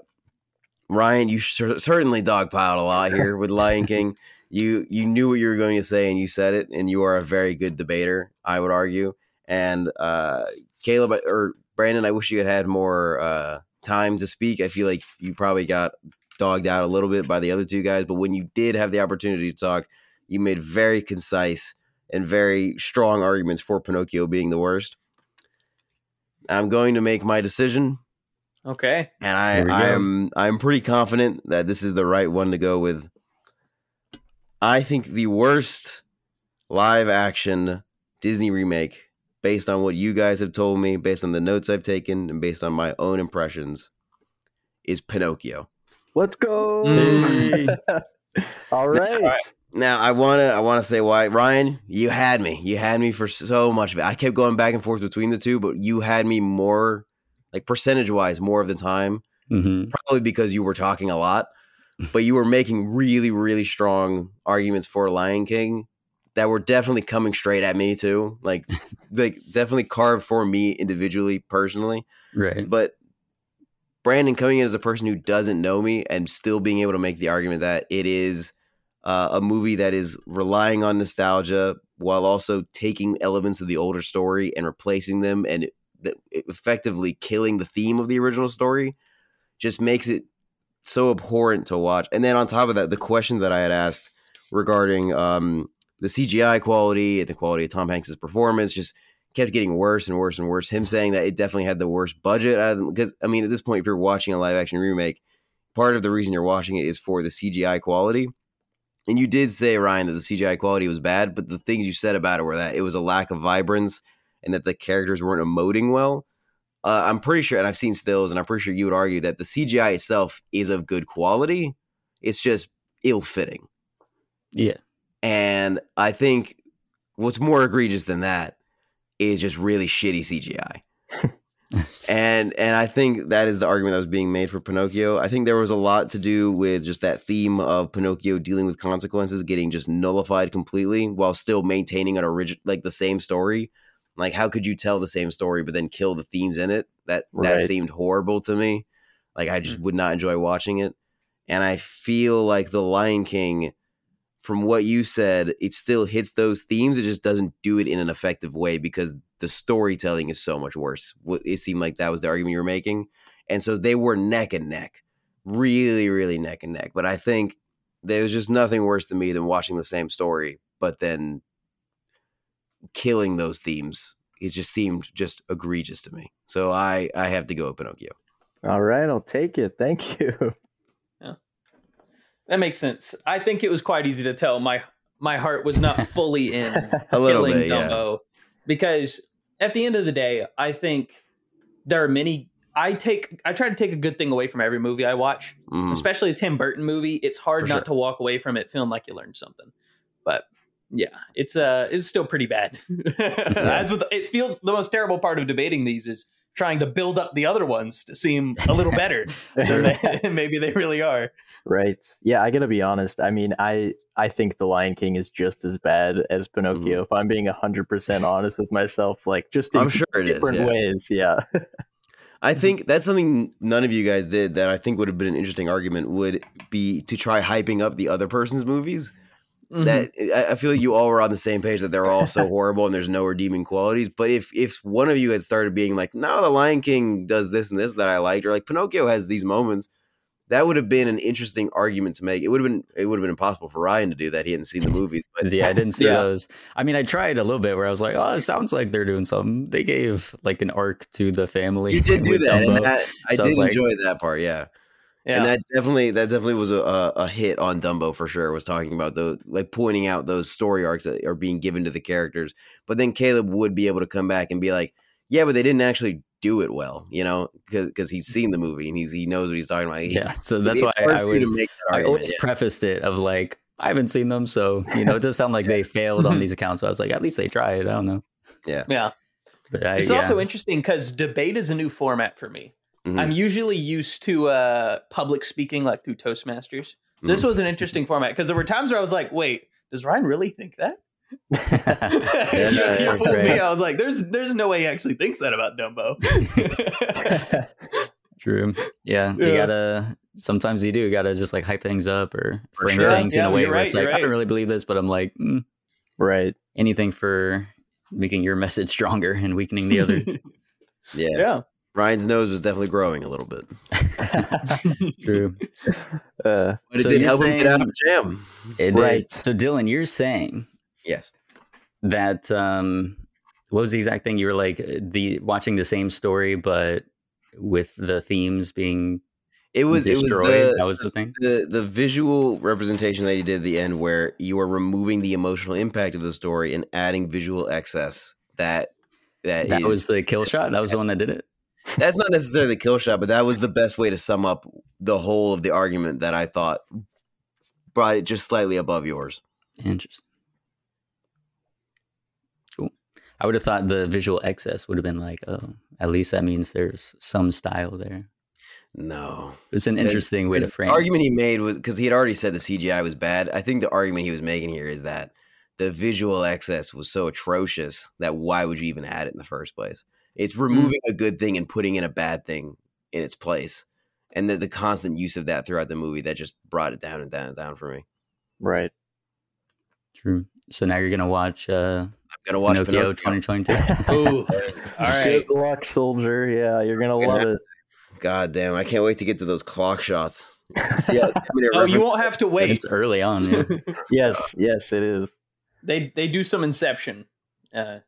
S2: Ryan, you cer- certainly dogpiled a lot here with Lion King. You you knew what you were going to say and you said it, and you are a very good debater. I would argue. And uh, Caleb or Brandon, I wish you had had more uh, time to speak. I feel like you probably got dogged out a little bit by the other two guys, but when you did have the opportunity to talk, you made very concise and very strong arguments for Pinocchio being the worst. I'm going to make my decision
S3: okay.
S2: and I. I'm I'm pretty confident that this is the right one to go with. I think the worst live action Disney remake, based on what you guys have told me, based on the notes I've taken, and based on my own impressions, is Pinocchio.
S4: Let's go.
S3: Mm.
S4: All right.
S2: Now I wanna I wanna say why Ryan, you had me. You had me for so much of it. I kept going back and forth between the two, but you had me more like percentage wise more of the time.
S1: hmm
S2: probably because you were talking a lot, but you were making really, really strong arguments for Lion King that were definitely coming straight at me too. Like, like definitely carved for me individually, personally.
S1: Right.
S2: But Brandon coming in as a person who doesn't know me and still being able to make the argument that it is uh, a movie that is relying on nostalgia while also taking elements of the older story and replacing them and th- effectively killing the theme of the original story just makes it so abhorrent to watch. And then on top of that, the questions that I had asked regarding um, the CGI quality the quality of Tom Hanks's performance just kept getting worse and worse and worse. Him saying that it definitely had the worst budget out of them. Because, I mean, at this point, if you're watching a live action remake, part of the reason you're watching it is for the CGI quality. And you did say, Ryan, that the CGI quality was bad, but the things you said about it were that it was a lack of vibrance and that the characters weren't emoting well. Uh, I'm pretty sure, and I've seen stills, and I'm pretty sure you would argue that the CGI itself is of good quality. It's just ill fitting.
S1: Yeah.
S2: And I think what's more egregious than that is just really shitty CGI. and and I think that is the argument that was being made for Pinocchio. I think there was a lot to do with just that theme of Pinocchio dealing with consequences getting just nullified completely while still maintaining an original like the same story. Like how could you tell the same story but then kill the themes in it? That that seemed horrible to me. Like I just mm. would not enjoy watching it. And I feel like The Lion King from what you said, it still hits those themes. It just doesn't do it in an effective way because the storytelling is so much worse. It seemed like that was the argument you were making. And so they were neck and neck, really, really neck and neck. But I think there was just nothing worse to me than watching the same story, but then killing those themes. It just seemed just egregious to me. So I, I have to go with Pinocchio.
S4: All right, I'll take it. Thank you.
S3: That makes sense. I think it was quite easy to tell my my heart was not fully in
S2: A little
S3: killing
S2: bit, yeah.
S3: Dumbo because at the end of the day, I think there are many. I take I try to take a good thing away from every movie I watch,
S2: Mhm.
S3: especially a Tim Burton movie. It's hard
S2: For
S3: not
S2: sure.
S3: to walk away from it feeling like you learned something. But yeah, it's uh it's still pretty bad. As with it feels the most terrible part of debating these is trying to build up the other ones to seem a little better than they, maybe they really are.
S4: right. Yeah, I gotta be honest. I mean, I I think The Lion King is just as bad as Pinocchio. Mm-hmm. If I'm being hundred percent honest with myself, like just in
S2: I'm sure it is.
S4: different
S2: yeah.
S4: ways. Yeah.
S2: I think that's something none of you guys did that I think would have been an interesting argument would be to try hyping up the other person's movies.
S3: Mhm.
S2: That I- I feel like you all were on the same page that they're all so horrible and there's no redeeming qualities. But if if one of you had started being like, no, the Lion King does this and this that I liked, or like Pinocchio has these moments, that would have been an interesting argument to make. It would have been it would have been impossible for Ryan to do that. He hadn't seen the movies. But
S1: 'Cause, yeah, I didn't see
S3: Yeah.
S1: those. I mean, I tried a little bit where I was like, "Oh, it sounds like they're doing something." They gave like an arc to the family.
S2: you did do that, and that I
S1: So I
S2: did
S1: like-
S2: enjoy that part. Yeah.
S3: Yeah.
S2: And that definitely that definitely was a, a, a hit on Dumbo for sure. Was talking about those like pointing out those story arcs that are being given to the characters. But then Caleb would be able to come back and be like, "Yeah, but they didn't actually do it well," you know, because he's seen the movie and he's he knows what he's talking about. He-
S1: yeah, so that's why I would.
S2: make that
S1: I always
S2: yeah.
S1: prefaced it of like, I haven't seen them, so you know, it does sound like they failed on these accounts. So I was like, at least they tried. I don't know,
S3: yeah.
S1: but I,
S3: It's
S1: yeah.
S3: also interesting because debate is a new format for me.
S2: Mhm.
S3: I'm usually used to uh, public speaking like through Toastmasters. So this was an interesting format because there were times where I was like, wait, does Ryan really think that?
S1: Yeah,
S3: You
S1: no,
S3: fooled me. I was like, there's there's no way he actually thinks that about Dumbo.
S1: True. Yeah, you gotta. Sometimes you do. You gotta just like hype things up or frame
S2: sure.
S1: things in a way
S3: you're
S1: where
S3: right,
S1: it's like
S3: you're
S1: I don't really believe this, but I'm like mm,
S4: right.
S1: anything for making your message stronger and weakening the other.
S2: yeah.
S3: yeah.
S2: Ryan's nose was definitely growing a little bit,
S1: True.
S4: Uh,
S2: but it
S1: So
S2: did
S1: you're
S2: help him get out of jam.
S1: It
S4: Right.
S1: did. So Dylan, you're saying
S2: Yes.
S1: that um what was the exact thing you were like uh, the watching the same story but with the themes being
S2: It was it was the,
S1: that was the thing
S2: the the visual representation that he did at the end where you are removing the emotional impact of the story and adding visual excess that that,
S1: that
S2: is-
S1: was the kill shot that was the one that did it
S2: that's not necessarily the kill shot but that was the best way to sum up the whole of the argument that i thought brought it just slightly above yours.
S1: Interesting. Cool. I would have thought the visual excess would have been like oh at least that means there's some style there.
S2: No.
S1: It's an
S2: His-
S1: interesting way to frame it.
S2: argument he made was because he had already said the cgi was bad. I think the argument he was making here is that the visual excess was so atrocious that why would you even add it in the first place it's removing a good thing and putting in a bad thing in its place and the, the constant use of that throughout the movie that just brought it down and down and down for me
S4: right.
S1: true so now you're gonna watch uh
S2: i'm gonna watch
S1: pinocchio,
S2: Pinocchio.
S1: 2022
S3: Ooh. All right.
S4: Good luck, soldier. Yeah, you're gonna
S2: Yeah.
S4: love it.
S2: god damn i can't wait to get to those clock shots See how- I
S3: Oh, you won't have to
S1: But
S3: wait.
S1: it's early on yeah.
S4: Yes, yes, it is.
S3: they they do some Inception. Uh,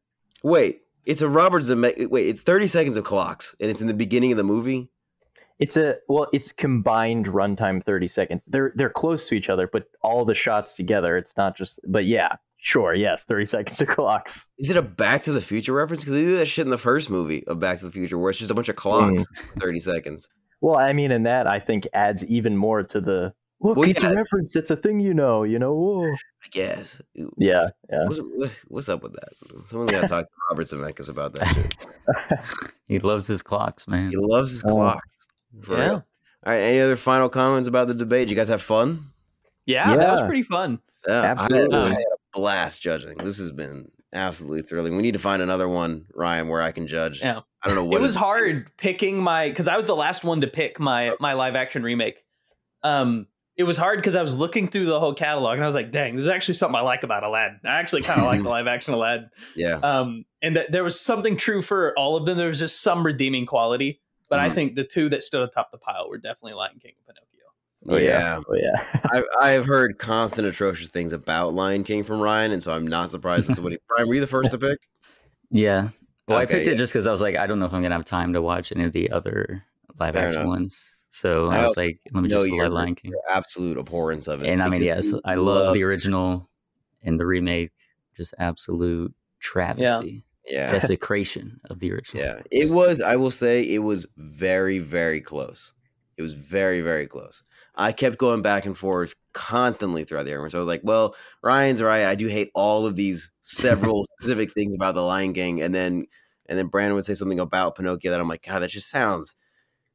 S2: wait it's a robert zemeckis wait it's 30 seconds of clocks and it's in the beginning of the movie
S4: It's a well, it's combined runtime thirty seconds. They're they're close to each other, but all the shots together, it's not just. But yeah, sure, yes, thirty seconds of clocks.
S2: Is it a Back to the Future reference? Because they do that shit in the first movie of Back to the Future, where it's just a bunch of clocks mm. for thirty seconds.
S4: Well, I mean, and that I think adds even more to the look.
S2: Well,
S4: it's
S2: yeah.
S4: a reference. It's a thing, you know. You know. Whoa.
S2: I guess.
S4: Yeah, yeah.
S2: What's, what's up with that? Someone's got to talk to Robert Zemeckis about that shit.
S1: He loves his clocks, man.
S2: He loves his
S4: Oh.
S2: clocks. For
S3: Yeah.
S2: real. All right. Any other final comments about the debate? You guys have fun?
S3: Yeah, that was pretty fun.
S2: Yeah,
S4: Absolutely.
S2: I, I had a blast judging. This has been absolutely thrilling. We need to find another one, Ryan, where I can judge.
S3: Yeah.
S2: I don't know what
S3: it was
S2: is-
S3: hard picking my because I was the last one to pick my my live action remake. Um, it was hard because I was looking through the whole catalog and I was like, "Dang, this is actually something I like about Aladdin." I actually kind of like the live action Aladdin.
S2: Yeah.
S3: Um, and th- there was something true for all of them. There was just some redeeming quality, but I
S2: Mhm.
S3: think the two that stood atop the pile were definitely Lion King and Pinocchio.
S4: Oh,
S2: yeah.
S4: Oh yeah.
S2: I, I have heard constant atrocious things about Lion King from Ryan, and so I'm not surprised that's what he. Ryan, were you the first to pick?
S1: Yeah. Well, I
S2: Okay,
S1: picked it just because I was like, I don't know if I'm gonna have time to watch any of the other live
S2: Fair
S1: action
S2: enough.
S1: ones. So
S2: I
S1: I, was like, let me just
S2: you're-
S1: Lion King.
S2: Your absolute abhorrence of it.
S1: And I mean, yes, I love the original and the remake. Just absolute travesty,
S2: Yeah.
S1: desecration of the original.
S2: Yeah, it was. I will say it was very, very close. It was very, very close. I kept going back and forth constantly throughout the argument. So I was like, "Well, Ryan's right. I do hate all of these several specific things about the Lion King," and then and then Brandon would say something about Pinocchio that I'm like, "God, that just sounds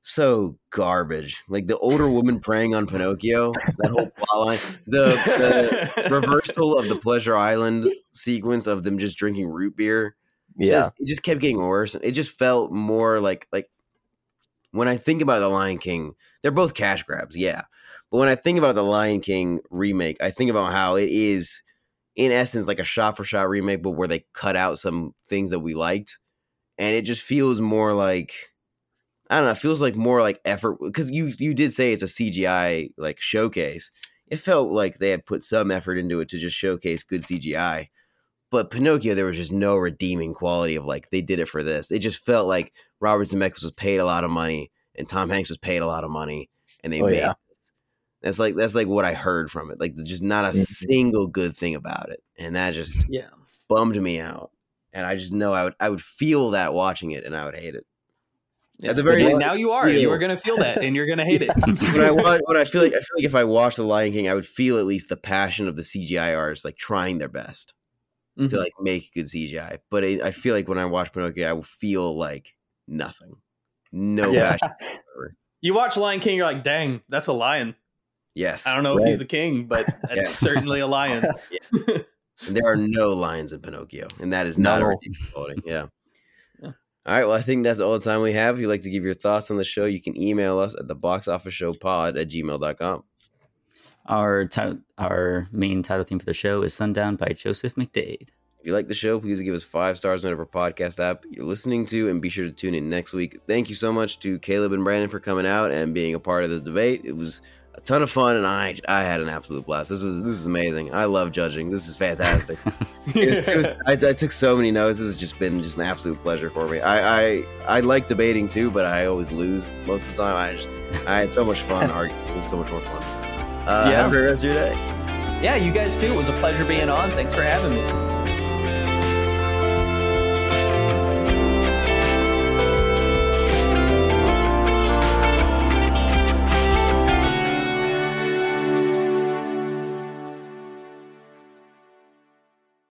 S2: so garbage." Like the older woman preying on Pinocchio. That whole plot line. The, the reversal of the Pleasure Island sequence of them just drinking root beer
S4: Yeah.
S2: just, it just kept getting worse. It just felt more like like when I think about the Lion King, they're both cash grabs, yeah. But when I think about the Lion King remake, I think about how it is in essence like a shot for shot remake, but where they cut out some things that we liked. And it just feels more like I don't know, it feels like more like effort because you you did say it's a CGI like showcase. It felt like they had put some effort into it to just showcase good CGI but Pinocchio, there was just no redeeming quality of like they did it for this. It just felt like Robert Zemeckis was paid a lot of money and Tom Hanks was paid a lot of money, and they
S4: Oh,
S2: made
S4: yeah.
S2: this. That's like that's like what I heard from it. Like just not a
S4: Mhm.
S2: single good thing about it, and that just
S3: yeah.
S2: bummed me out. And I just know I would I would feel that watching it, and I would hate it.
S3: Yeah.
S2: At the very
S3: And
S2: least,
S3: now you are. You are going to feel that, and you're going to hate it.
S2: when I watch, when I feel like I feel like if I watched The Lion King, I would feel at least the passion of the CGI artists like trying their best.
S3: Mhm.
S2: to like make good CGI. But it, I feel like when I watch Pinocchio, I will feel like nothing, no
S4: Yeah.
S2: passion. whatsoever.
S3: You watch Lion King, you're like, "Dang, that's a lion."
S2: Yes,
S3: I don't know if he's the king, but that's
S2: Yeah.
S3: certainly a lion.
S2: and there are no lions in Pinocchio, and that is not a
S4: No.
S2: redeeming quality.
S3: Yeah.
S2: All right. Well, I think that's all the time we have. If you'd like to give your thoughts on the show, you can email us at the box office show pod at gmail.com.
S1: Our ti- our main title theme for the show is Sundown by Joseph McDade.
S2: If you like the show, please give us five stars on whatever podcast app you're listening to, and be sure to tune in next week. Thank you so much to Caleb and Brandon for coming out and being a part of this debate. It was a ton of fun, and I I had an absolute blast. This was this is amazing. I love judging. This is fantastic. It was- it was- I, I took so many notes. This has just been just an absolute pleasure for me. I, I I like debating too, but I always lose most of the time. I just I had so much fun arguing. This is so much more fun. Uh,
S3: Yeah.
S2: Have a great rest of your day.
S3: yeah, you guys too. It was a pleasure being on. Thanks for having me.